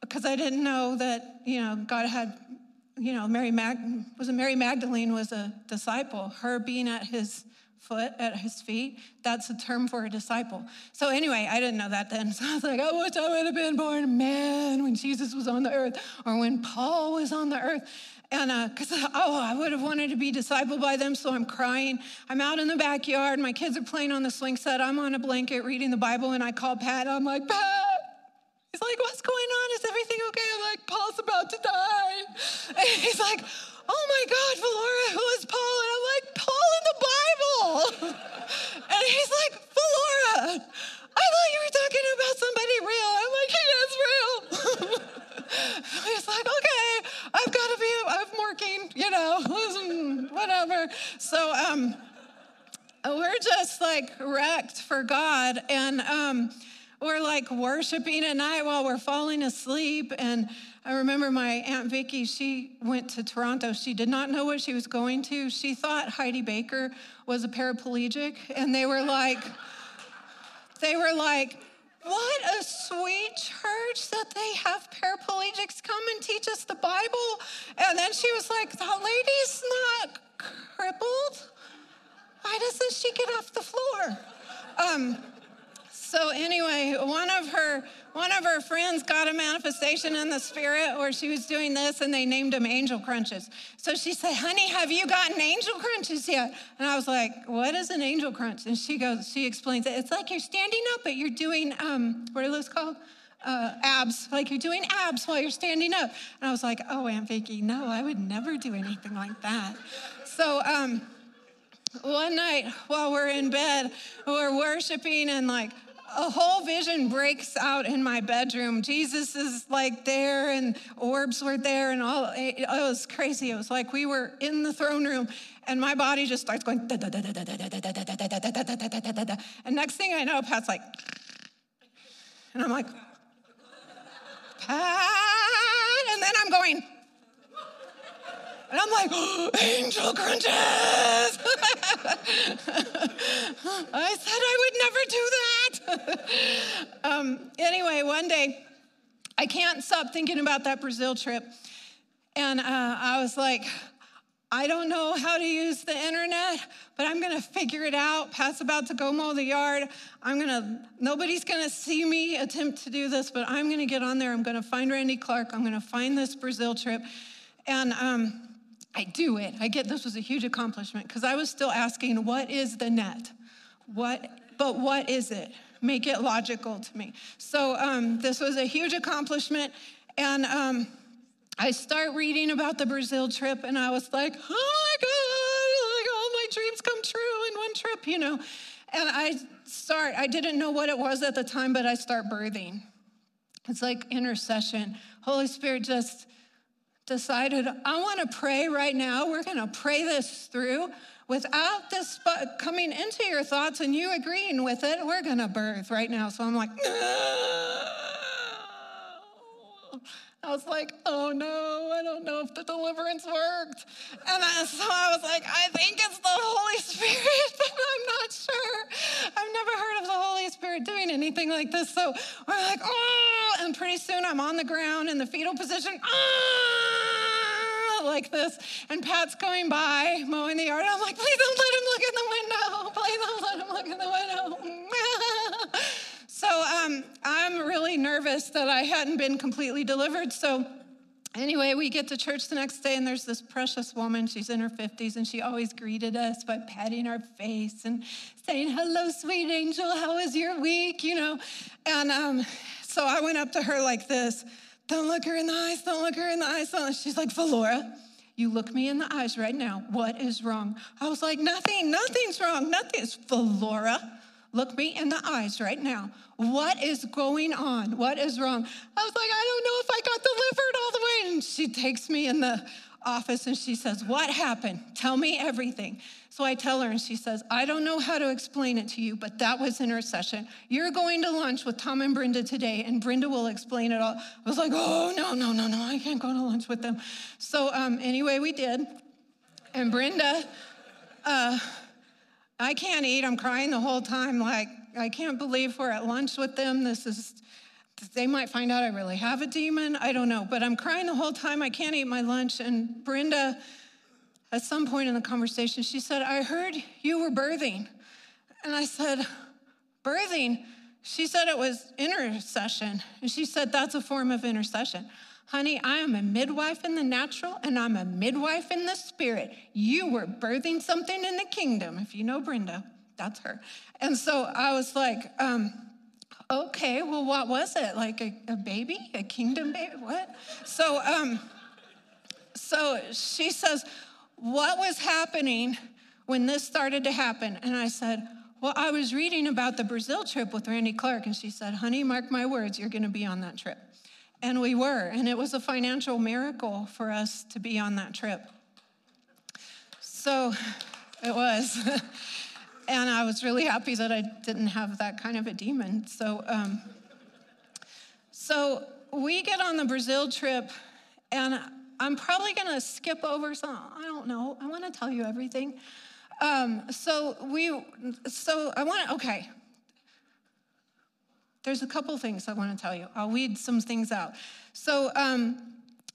S2: because I didn't know that, you know, God had you know, Mary Mag was Mary Magdalene was a disciple. Her being at his foot, at his feet, that's a term for a disciple. So anyway, I didn't know that then. So I was like, I wish I would have been born a man when Jesus was on the earth or when Paul was on the earth. And because, uh, oh, I would have wanted to be discipled by them, so I'm crying. I'm out in the backyard. My kids are playing on the swing set. I'm on a blanket reading the Bible, and I call Pat. I'm like, Pat, He's like, What's going on? Is everything okay? I'm like, Paul's about to die. And he's like, Oh my God, Valora, who is Paul? And I'm like, Paul in the Bible. And he's like, Valora, I thought you were talking about somebody real. I'm like, He is real. he's like, Okay, I've got to be, I'm working, you know, whatever. So, um, we're just like wrecked for God. And, um, we're like worshiping at night while we're falling asleep. And I remember my Aunt Vicky, she went to Toronto. She did not know what she was going to. She thought Heidi Baker was a paraplegic. And they were like, they were like, what a sweet church that they have paraplegics come and teach us the Bible. And then she was like, the lady's not crippled. Why doesn't she get off the floor? Um, so anyway, one of her one of her friends got a manifestation in the spirit where she was doing this and they named them angel crunches. So she said, "Honey, have you gotten angel crunches yet?" And I was like, "What is an angel crunch?" And she goes, she explains it. It's like you're standing up, but you're doing um, what are those called? Uh, abs, like you're doing abs while you're standing up. And I was like, "Oh, Aunt Vicky, no, I would never do anything like that." So. Um, one night while we're in bed, we're worshiping and like a whole vision breaks out in my bedroom. Jesus is like there, and orbs were there, and all. It, it was crazy. It was like we were in the throne room, and my body just starts going. And next thing I know, Pat's like, and I'm like, Pat, and then I'm going. And I'm like, oh, angel crunches. I said I would never do that. um, anyway, one day, I can't stop thinking about that Brazil trip. And uh, I was like, I don't know how to use the internet, but I'm gonna figure it out. Pat's about to go mow the yard. I'm gonna, nobody's gonna see me attempt to do this, but I'm gonna get on there. I'm gonna find Randy Clark. I'm gonna find this Brazil trip. And um, I do it. I get this was a huge accomplishment because I was still asking, what is the net? What, but what is it? Make it logical to me. So um, this was a huge accomplishment. And um, I start reading about the Brazil trip, and I was like, oh my God, like all my dreams come true in one trip, you know. And I start, I didn't know what it was at the time, but I start birthing. It's like intercession. Holy Spirit just decided, I want to pray right now. We're going to pray this through. Without this coming into your thoughts and you agreeing with it, we're going to birth right now. So I'm like, I was like, oh no, I don't know if the deliverance worked. And I, so I was like, I think it's the Holy Spirit, but I'm not sure. I've never heard of the Holy Spirit doing anything like this. So we're like, oh, pretty soon I'm on the ground in the fetal position. Oh, like this, and Pat's going by mowing the yard. I'm like, please don't let him look in the window. Please don't let him look in the window. So um, I'm really nervous that I hadn't been completely delivered. So Anyway, we get to church the next day, and there's this precious woman. She's in her 50s, and she always greeted us by patting our face and saying, Hello, sweet angel, how was your week? You know? And um, so I went up to her like this Don't look her in the eyes, don't look her in the eyes. She's like, Valora, you look me in the eyes right now. What is wrong? I was like, Nothing, nothing's wrong, nothing's. Valora, look me in the eyes right now. What is going on? What is wrong? I was like, I don't know if I got delivered all the way. And she takes me in the office and she says, What happened? Tell me everything. So I tell her, and she says, I don't know how to explain it to you, but that was intercession. You're going to lunch with Tom and Brenda today, and Brenda will explain it all. I was like, Oh, no, no, no, no, I can't go to lunch with them. So um, anyway, we did. And Brenda, uh, I can't eat. I'm crying the whole time, like, I can't believe we're at lunch with them. This is, they might find out I really have a demon. I don't know. But I'm crying the whole time. I can't eat my lunch. And Brenda, at some point in the conversation, she said, I heard you were birthing. And I said, Birthing? She said it was intercession. And she said, That's a form of intercession. Honey, I am a midwife in the natural and I'm a midwife in the spirit. You were birthing something in the kingdom. If you know Brenda, that's her. And so I was like, um, okay, well, what was it? Like a, a baby, a kingdom baby? What? So, um, so she says, what was happening when this started to happen? And I said, well, I was reading about the Brazil trip with Randy Clark, and she said, honey, mark my words, you're going to be on that trip. And we were, and it was a financial miracle for us to be on that trip. So it was. and I was really happy that I didn't have that kind of a demon. So, um, so we get on the Brazil trip, and I'm probably going to skip over some. I don't know. I want to tell you everything. Um, so we, so I want to. Okay, there's a couple things I want to tell you. I'll weed some things out. So, um,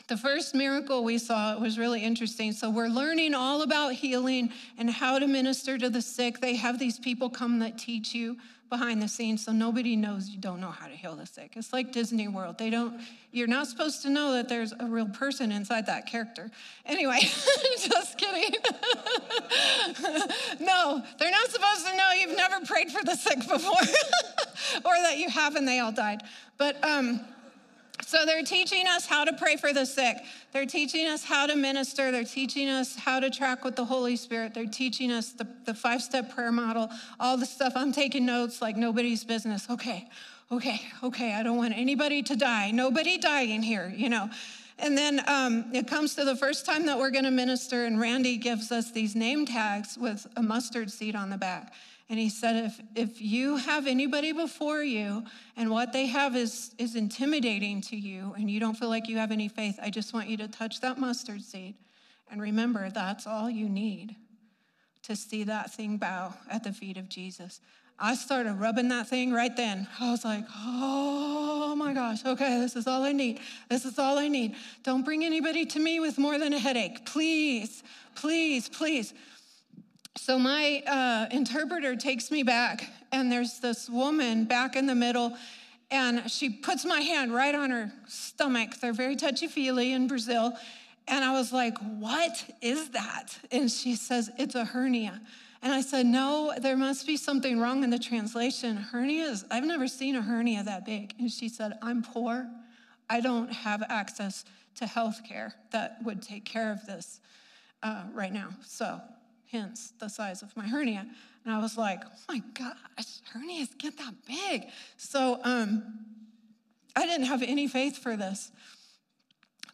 S2: the first miracle we saw was really interesting. So, we're learning all about healing and how to minister to the sick. They have these people come that teach you behind the scenes so nobody knows you don't know how to heal the sick. It's like Disney World. They don't you're not supposed to know that there's a real person inside that character. Anyway, just kidding. no, they're not supposed to know you've never prayed for the sick before or that you have and they all died. But um So they're teaching us how to pray for the sick. They're teaching us how to minister. They're teaching us how to track with the Holy Spirit. They're teaching us the, the five step prayer model, all the stuff. I'm taking notes like nobody's business. Okay, okay, okay. I don't want anybody to die. Nobody dying here, you know. And then um, it comes to the first time that we're going to minister, and Randy gives us these name tags with a mustard seed on the back. And he said, if, if you have anybody before you and what they have is, is intimidating to you and you don't feel like you have any faith, I just want you to touch that mustard seed. And remember, that's all you need to see that thing bow at the feet of Jesus. I started rubbing that thing right then. I was like, oh my gosh, okay, this is all I need. This is all I need. Don't bring anybody to me with more than a headache. Please, please, please. So my uh, interpreter takes me back, and there's this woman back in the middle, and she puts my hand right on her stomach. They're very touchy feely in Brazil. And I was like, What is that? And she says, It's a hernia. And I said, No, there must be something wrong in the translation. Hernias, I've never seen a hernia that big. And she said, I'm poor. I don't have access to health care that would take care of this uh, right now. So hence the size of my hernia. And I was like, oh my gosh, hernias get that big. So um, I didn't have any faith for this.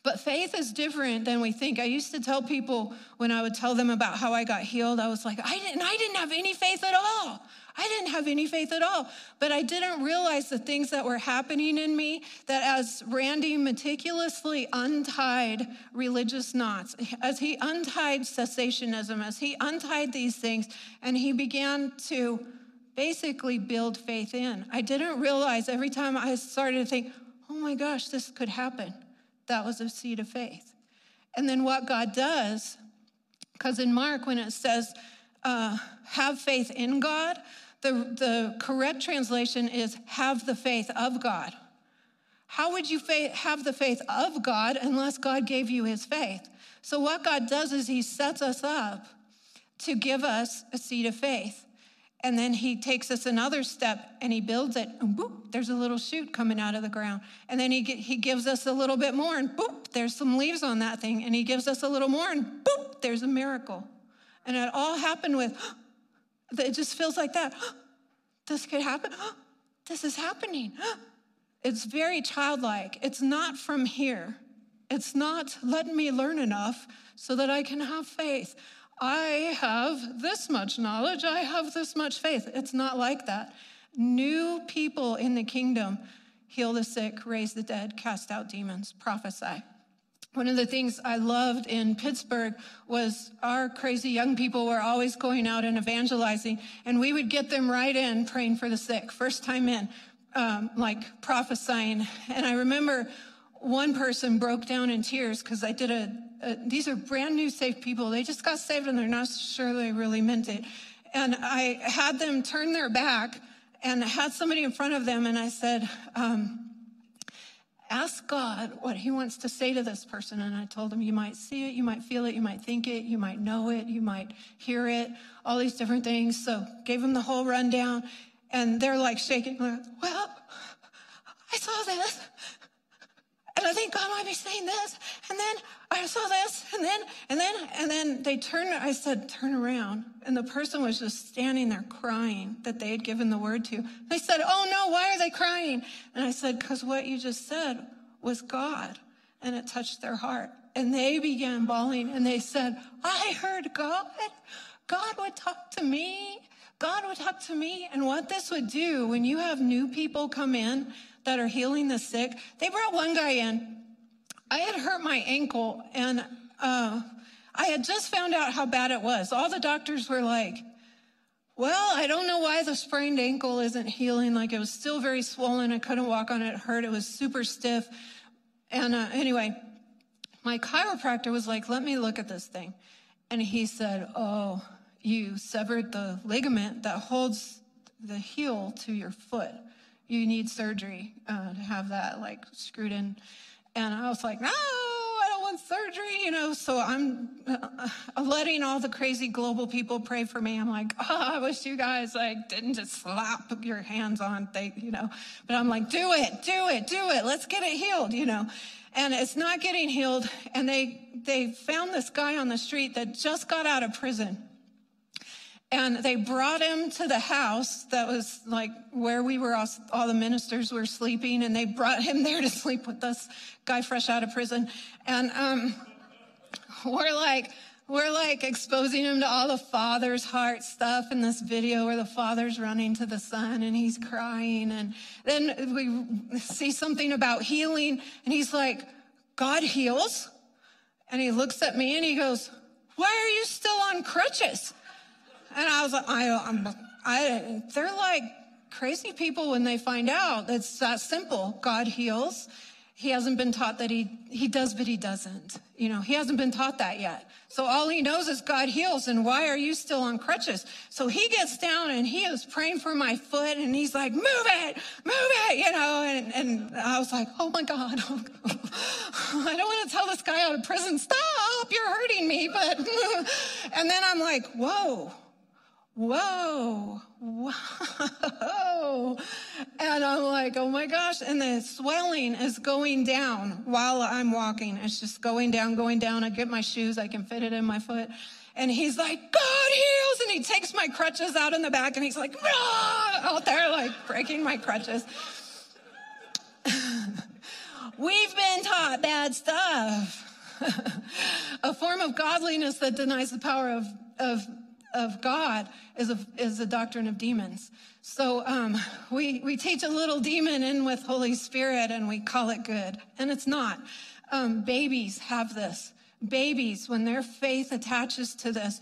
S2: But faith is different than we think. I used to tell people when I would tell them about how I got healed, I was like, I didn't, I didn't have any faith at all. I didn't have any faith at all. But I didn't realize the things that were happening in me that as Randy meticulously untied religious knots, as he untied cessationism, as he untied these things, and he began to basically build faith in. I didn't realize every time I started to think, oh my gosh, this could happen that was a seed of faith. And then what God does, because in Mark, when it says, uh, have faith in God, the, the correct translation is have the faith of God. How would you have the faith of God unless God gave you his faith? So, what God does is he sets us up to give us a seed of faith. And then he takes us another step and he builds it, and boop, there's a little shoot coming out of the ground. And then he, he gives us a little bit more, and boop, there's some leaves on that thing. And he gives us a little more, and boop, there's a miracle. And it all happened with, it just feels like that. This could happen. This is happening. It's very childlike. It's not from here. It's not letting me learn enough so that I can have faith. I have this much knowledge, I have this much faith. It's not like that. New people in the kingdom heal the sick, raise the dead, cast out demons, prophesy. One of the things I loved in Pittsburgh was our crazy young people were always going out and evangelizing, and we would get them right in praying for the sick, first time in, um, like prophesying. And I remember one person broke down in tears because I did a uh, these are brand new saved people. They just got saved and they're not sure they really meant it. And I had them turn their back and had somebody in front of them, and I said, um, Ask God what He wants to say to this person. And I told him, You might see it, you might feel it, you might think it, you might know it, you might hear it, all these different things. So gave him the whole rundown, and they're like shaking, Well, I saw this. And I think God might be saying this. And then I saw this. And then, and then, and then they turned, I said, turn around. And the person was just standing there crying that they had given the word to. They said, oh no, why are they crying? And I said, because what you just said was God. And it touched their heart. And they began bawling and they said, I heard God. God would talk to me. God would talk to me. And what this would do when you have new people come in that are healing the sick. They brought one guy in. I had hurt my ankle and uh, I had just found out how bad it was. All the doctors were like, well, I don't know why the sprained ankle isn't healing. Like it was still very swollen. I couldn't walk on it. It hurt. It was super stiff. And uh, anyway, my chiropractor was like, let me look at this thing. And he said, oh, you severed the ligament that holds the heel to your foot you need surgery uh, to have that like screwed in. And I was like, no, I don't want surgery, you know. So I'm uh, letting all the crazy global people pray for me. I'm like, oh, I wish you guys like didn't just slap your hands on thing, you know. But I'm like, do it, do it, do it. Let's get it healed, you know. And it's not getting healed. And they they found this guy on the street that just got out of prison and they brought him to the house that was like where we were, all, all, the ministers were sleeping, and they brought him there to sleep with us, guy fresh out of prison. And um, we're like, we're like exposing him to all the father's heart stuff in this video where the father's running to the son and he's crying. And then we see something about healing, and he's like, God heals. And he looks at me and he goes, Why are you still on crutches? And I was like, I, I'm, I, they're like crazy people when they find out. It's that simple. God heals. He hasn't been taught that he, he does, but he doesn't. You know, he hasn't been taught that yet. So all he knows is God heals. And why are you still on crutches? So he gets down and he is praying for my foot and he's like, move it, move it, you know. And, and I was like, oh my God. Oh, I don't want to tell this guy out of prison, stop, you're hurting me. But, and then I'm like, whoa whoa, whoa. And I'm like, oh my gosh. And the swelling is going down while I'm walking. It's just going down, going down. I get my shoes, I can fit it in my foot. And he's like, God heals. And he takes my crutches out in the back and he's like, out there, like breaking my crutches. We've been taught bad stuff. a form of godliness that denies the power of, of of God is a, is a doctrine of demons. So um, we, we teach a little demon in with Holy Spirit and we call it good. And it's not. Um, babies have this. Babies, when their faith attaches to this,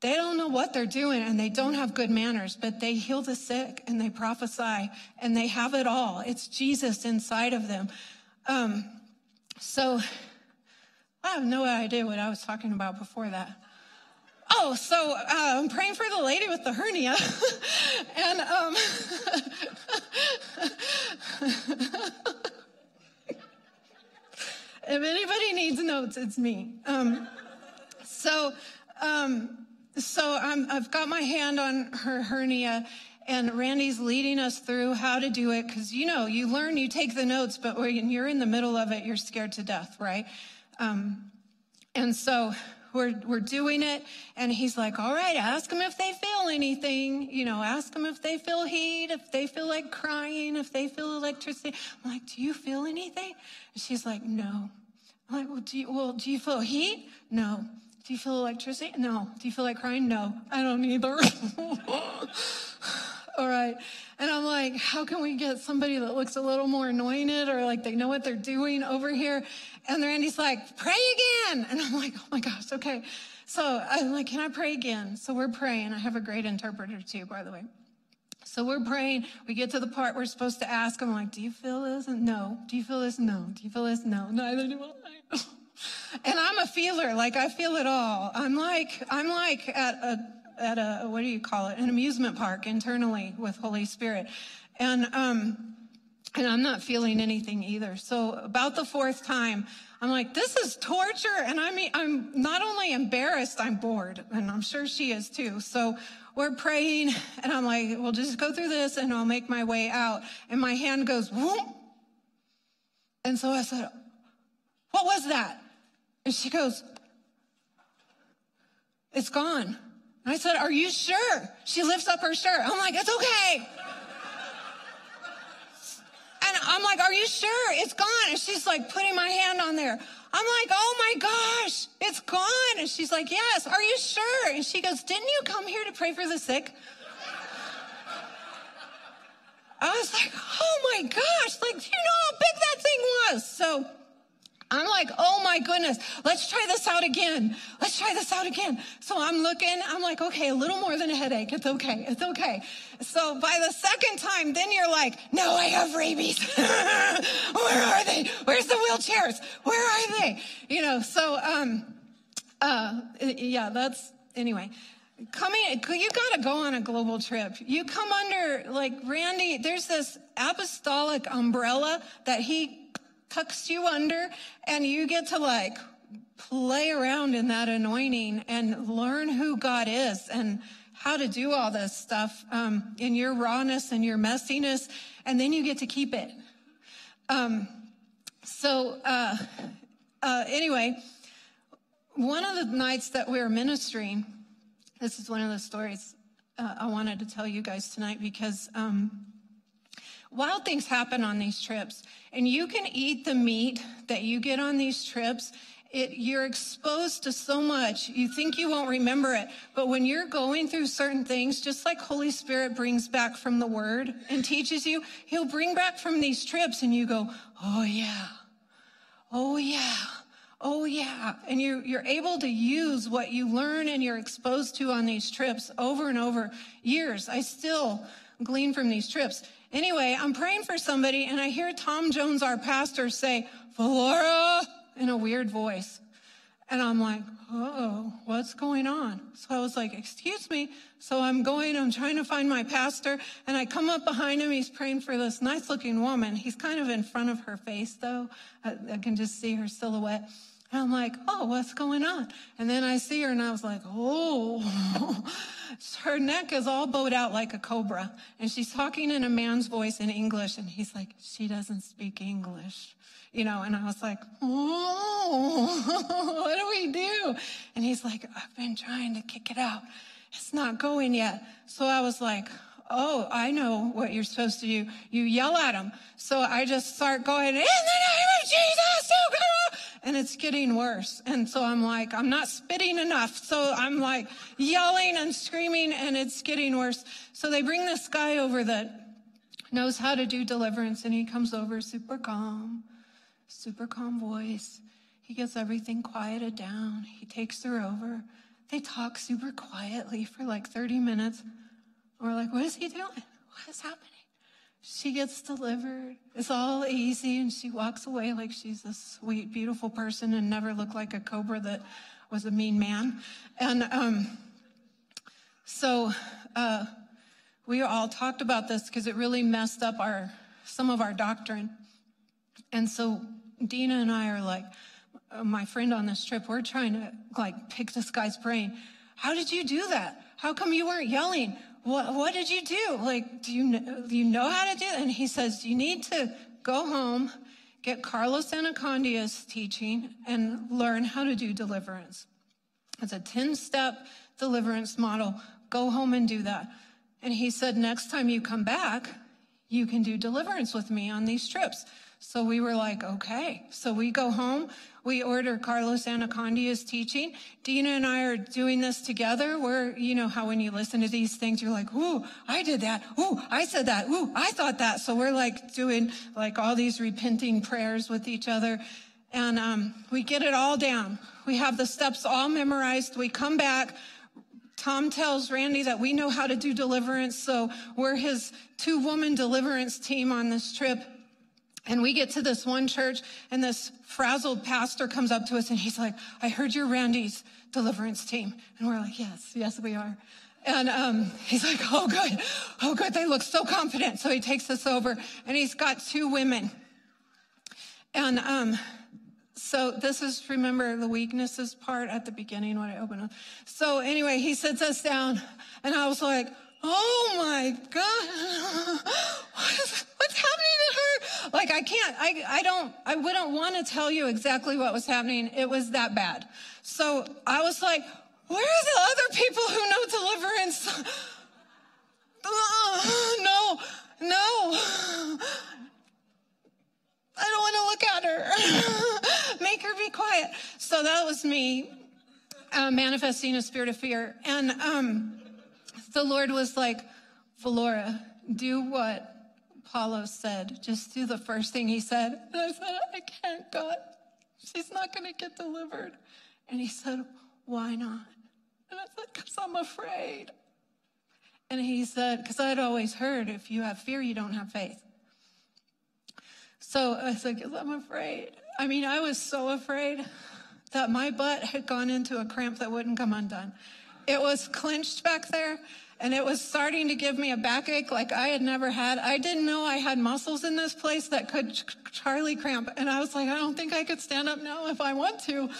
S2: they don't know what they're doing and they don't have good manners, but they heal the sick and they prophesy and they have it all. It's Jesus inside of them. Um, so I have no idea what I was talking about before that. Oh, so uh, I'm praying for the lady with the hernia. and um, if anybody needs notes, it's me. Um, so, um, so i have got my hand on her hernia, and Randy's leading us through how to do it because you know you learn, you take the notes, but when you're in the middle of it, you're scared to death, right? Um, and so we're, we're doing it. And he's like, all right, ask them if they feel anything. You know, ask them if they feel heat, if they feel like crying, if they feel electricity. I'm like, do you feel anything? And she's like, no. I'm like, well, do you, well, do you feel heat? No. Do you feel electricity? No. Do you feel like crying? No. I don't either. all right. And I'm like, how can we get somebody that looks a little more anointed or like they know what they're doing over here? And Randy's like, pray again. And I'm like, oh my gosh, okay. So I'm like, can I pray again? So we're praying. I have a great interpreter too, by the way. So we're praying. We get to the part we're supposed to ask. I'm like, do you feel this? No. Do you feel this? No. Do you feel this? No. Neither do I. and I'm a feeler. Like I feel it all. I'm like, I'm like at a, at a, what do you call it? An amusement park internally with Holy Spirit. And, um, and I'm not feeling anything either. So about the fourth time, I'm like, this is torture. And I mean, I'm not only embarrassed, I'm bored. And I'm sure she is too. So we're praying and I'm like, we'll just go through this and I'll make my way out. And my hand goes, whoop. And so I said, what was that? And she goes, it's gone. I said, are you sure? She lifts up her shirt. I'm like, it's okay. And I'm like, Are you sure? It's gone. And she's like putting my hand on there. I'm like, Oh my gosh, it's gone. And she's like, Yes, are you sure? And she goes, Didn't you come here to pray for the sick? I was like, Oh my gosh, like, do you know how big that thing was? So I'm like, oh my goodness, let's try this out again. Let's try this out again. So I'm looking, I'm like, okay, a little more than a headache. It's okay. It's okay. So by the second time, then you're like, no, I have rabies. Where are they? Where's the wheelchairs? Where are they? You know, so, um, uh, yeah, that's, anyway coming you got to go on a global trip you come under like randy there's this apostolic umbrella that he tucks you under and you get to like play around in that anointing and learn who God is and how to do all this stuff um, in your rawness and your messiness, and then you get to keep it. Um, so, uh, uh, anyway, one of the nights that we were ministering, this is one of the stories uh, I wanted to tell you guys tonight because um, wild things happen on these trips, and you can eat the meat that you get on these trips. It, you're exposed to so much. You think you won't remember it, but when you're going through certain things, just like Holy Spirit brings back from the Word and teaches you, He'll bring back from these trips, and you go, "Oh yeah, oh yeah." Oh yeah. And you, you're able to use what you learn and you're exposed to on these trips over and over years. I still glean from these trips. Anyway, I'm praying for somebody and I hear Tom Jones, our pastor, say, Valora, in a weird voice. And I'm like, oh, what's going on? So I was like, excuse me. So I'm going, I'm trying to find my pastor. And I come up behind him. He's praying for this nice looking woman. He's kind of in front of her face, though. I, I can just see her silhouette. And I'm like, oh, what's going on? And then I see her and I was like, oh, her neck is all bowed out like a cobra. And she's talking in a man's voice in English. And he's like, she doesn't speak English you know, and I was like, oh, what do we do? And he's like, I've been trying to kick it out. It's not going yet. So I was like, oh, I know what you're supposed to do. You yell at him. So I just start going, in the name of Jesus, and it's getting worse. And so I'm like, I'm not spitting enough. So I'm like yelling and screaming and it's getting worse. So they bring this guy over that knows how to do deliverance and he comes over super calm super calm voice. He gets everything quieted down. He takes her over. They talk super quietly for like 30 minutes. We're like, what is he doing? What is happening? She gets delivered. It's all easy, and she walks away like she's a sweet, beautiful person and never looked like a cobra that was a mean man. And um, so uh, we all talked about this because it really messed up our some of our doctrine. And so Dina and I are like, uh, my friend on this trip, we're trying to like pick this guy's brain. How did you do that? How come you weren't yelling? What, what did you do? Like, do you, know, do you know how to do it? And he says, you need to go home, get Carlos Anacondia's teaching and learn how to do deliverance. It's a 10 step deliverance model. Go home and do that. And he said, next time you come back, you can do deliverance with me on these trips. So we were like, okay. So we go home. We order Carlos Anacondia's teaching. Dina and I are doing this together. We're, you know, how when you listen to these things, you're like, ooh, I did that. Ooh, I said that. Ooh, I thought that. So we're like doing like all these repenting prayers with each other. And um, we get it all down. We have the steps all memorized. We come back. Tom tells Randy that we know how to do deliverance. So we're his two woman deliverance team on this trip. And we get to this one church, and this frazzled pastor comes up to us and he's like, I heard you're Randy's deliverance team. And we're like, Yes, yes, we are. And um, he's like, Oh, good. Oh, good. They look so confident. So he takes us over, and he's got two women. And um, so this is, remember the weaknesses part at the beginning when I open up. So anyway, he sits us down, and I was like, Oh my God. what's happening to her? Like, I can't, I, I don't, I wouldn't want to tell you exactly what was happening. It was that bad. So I was like, where are the other people who know deliverance? No, no. I don't want to look at her. Make her be quiet. So that was me uh, manifesting a spirit of fear. And um, the Lord was like, Valora, do what Paulo said. Just do the first thing he said. And I said, I can't, God. She's not going to get delivered. And he said, Why not? And I said, Because I'm afraid. And he said, Because I'd always heard if you have fear, you don't have faith. So I said, Because I'm afraid. I mean, I was so afraid that my butt had gone into a cramp that wouldn't come undone. It was clenched back there and it was starting to give me a backache like I had never had. I didn't know I had muscles in this place that could Charlie cramp. And I was like, I don't think I could stand up now if I want to.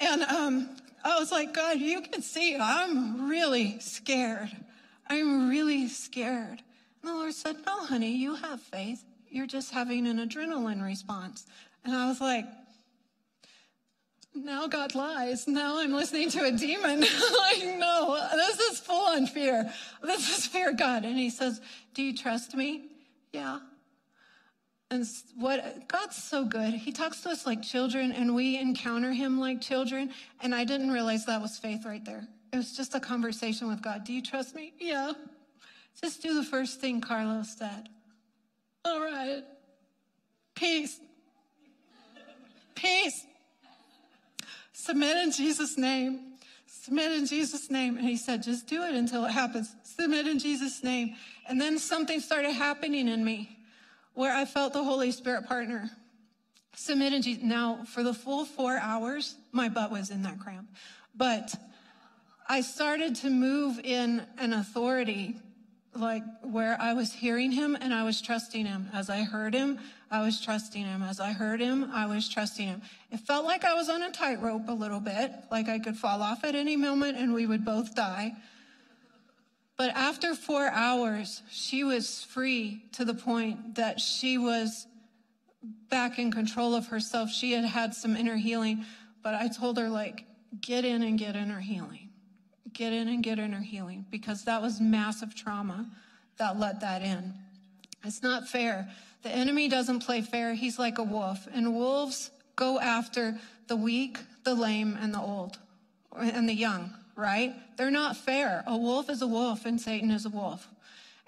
S2: And um, I was like, God, you can see I'm really scared. I'm really scared. And the Lord said, No, honey, you have faith. You're just having an adrenaline response. And I was like, now God lies. Now I'm listening to a demon. like, no, this is full on fear. This is fear God. And he says, Do you trust me? Yeah. And what God's so good. He talks to us like children and we encounter him like children. And I didn't realize that was faith right there. It was just a conversation with God. Do you trust me? Yeah. Just do the first thing Carlos said. All right. Peace. Peace. Submit in Jesus' name. Submit in Jesus' name. And he said, just do it until it happens. Submit in Jesus' name. And then something started happening in me where I felt the Holy Spirit partner. Submit in Jesus. Now, for the full four hours, my butt was in that cramp. But I started to move in an authority like where I was hearing him and I was trusting him. As I heard him, I was trusting him. As I heard him, I was trusting him. It felt like I was on a tightrope a little bit, like I could fall off at any moment and we would both die. But after four hours, she was free to the point that she was back in control of herself. She had had some inner healing, but I told her, like, get in and get inner healing get in and get inner healing because that was massive trauma that let that in. It's not fair. The enemy doesn't play fair. He's like a wolf, and wolves go after the weak, the lame, and the old, and the young, right? They're not fair. A wolf is a wolf, and Satan is a wolf.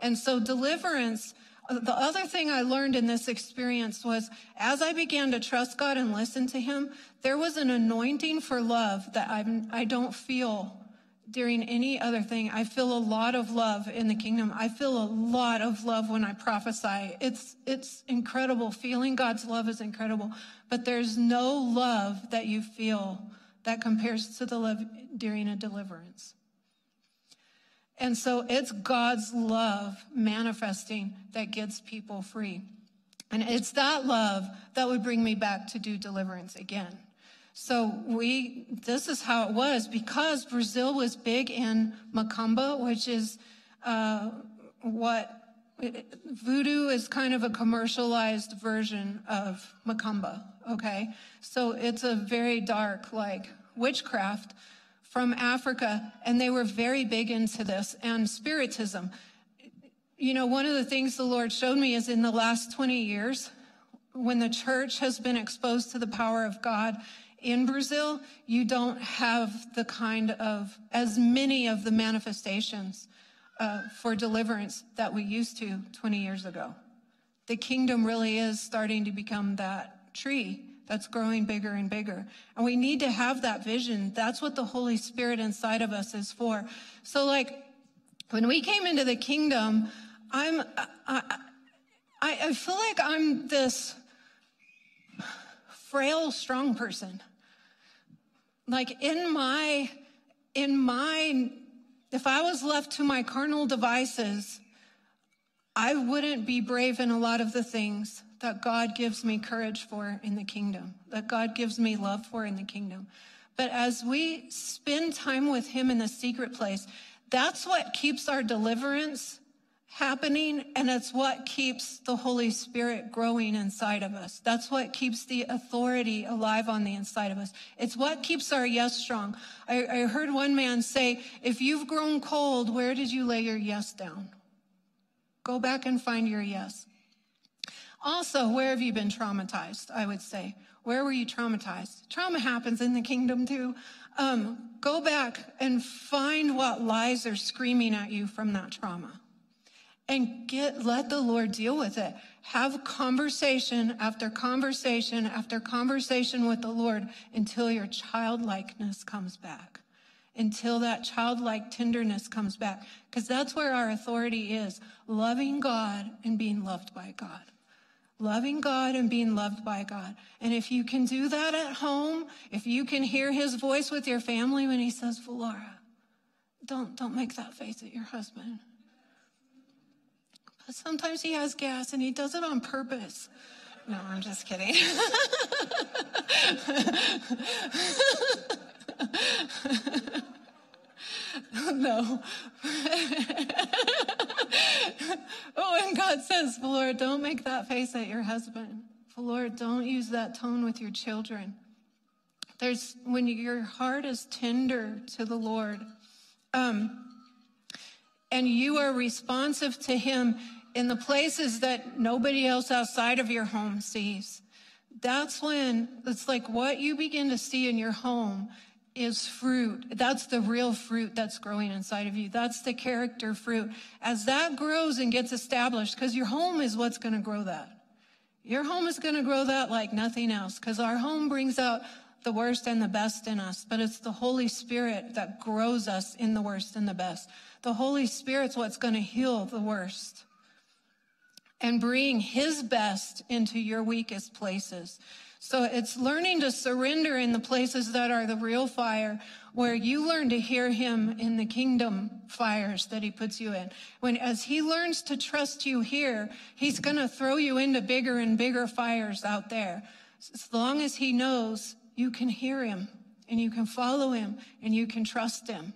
S2: And so, deliverance. The other thing I learned in this experience was as I began to trust God and listen to Him, there was an anointing for love that I'm, I don't feel during any other thing. I feel a lot of love in the kingdom. I feel a lot of love when I prophesy. It's, it's incredible. Feeling God's love is incredible. But there's no love that you feel that compares to the love during a deliverance. And so it's God's love manifesting that gets people free. And it's that love that would bring me back to do deliverance again. So we, this is how it was because Brazil was big in macumba, which is uh, what voodoo is kind of a commercialized version of macumba. Okay, so it's a very dark like witchcraft from Africa, and they were very big into this and spiritism. You know, one of the things the Lord showed me is in the last 20 years, when the church has been exposed to the power of God in Brazil, you don't have the kind of, as many of the manifestations uh, for deliverance that we used to 20 years ago. The kingdom really is starting to become that tree that's growing bigger and bigger. And we need to have that vision. That's what the Holy Spirit inside of us is for. So, like, when we came into the kingdom, I'm, I, I, I feel like I'm this frail, strong person like in my in my if i was left to my carnal devices i wouldn't be brave in a lot of the things that god gives me courage for in the kingdom that god gives me love for in the kingdom. But as we spend time with him in the secret place that's what keeps our deliverance happening and it's what keeps the Holy Spirit growing inside of us. That's what keeps the authority alive on the inside of us. It's what keeps our yes strong. I, I heard one man say, if you've grown cold, where did you lay your yes down? Go back and find your yes. Also, where have you been traumatized? I would say. Where were you traumatized? Trauma happens in the kingdom too. Um, go back and find what lies are screaming at you from that trauma and get let the Lord deal with it. Have conversation after conversation after conversation with the Lord until your childlikeness comes back. Until that childlike tenderness comes back. Because that's where our authority is loving God and being loved by God. Loving God and being loved by God. And if you can do that at home, if you can hear his voice with your family when he says, Valora, don't, don't make that face at your husband. Sometimes he has gas and he does it on purpose. No, I'm just kidding. no. oh, and God says, Lord, don't make that face at your husband. Lord, don't use that tone with your children. There's when your heart is tender to the Lord, um, and you are responsive to Him in the places that nobody else outside of your home sees. That's when it's like what you begin to see in your home is fruit. That's the real fruit that's growing inside of you. That's the character fruit. As that grows and gets established, because your home is what's going to grow that. Your home is going to grow that like nothing else, because our home brings out the worst and the best in us, but it's the Holy Spirit that grows us in the worst and the best. The Holy Spirit's what's going to heal the worst and bring His best into your weakest places. So it's learning to surrender in the places that are the real fire, where you learn to hear him in the kingdom fires that he puts you in. When as he learns to trust you here, he's going to throw you into bigger and bigger fires out there. As long as he knows you can hear him and you can follow him and you can trust him.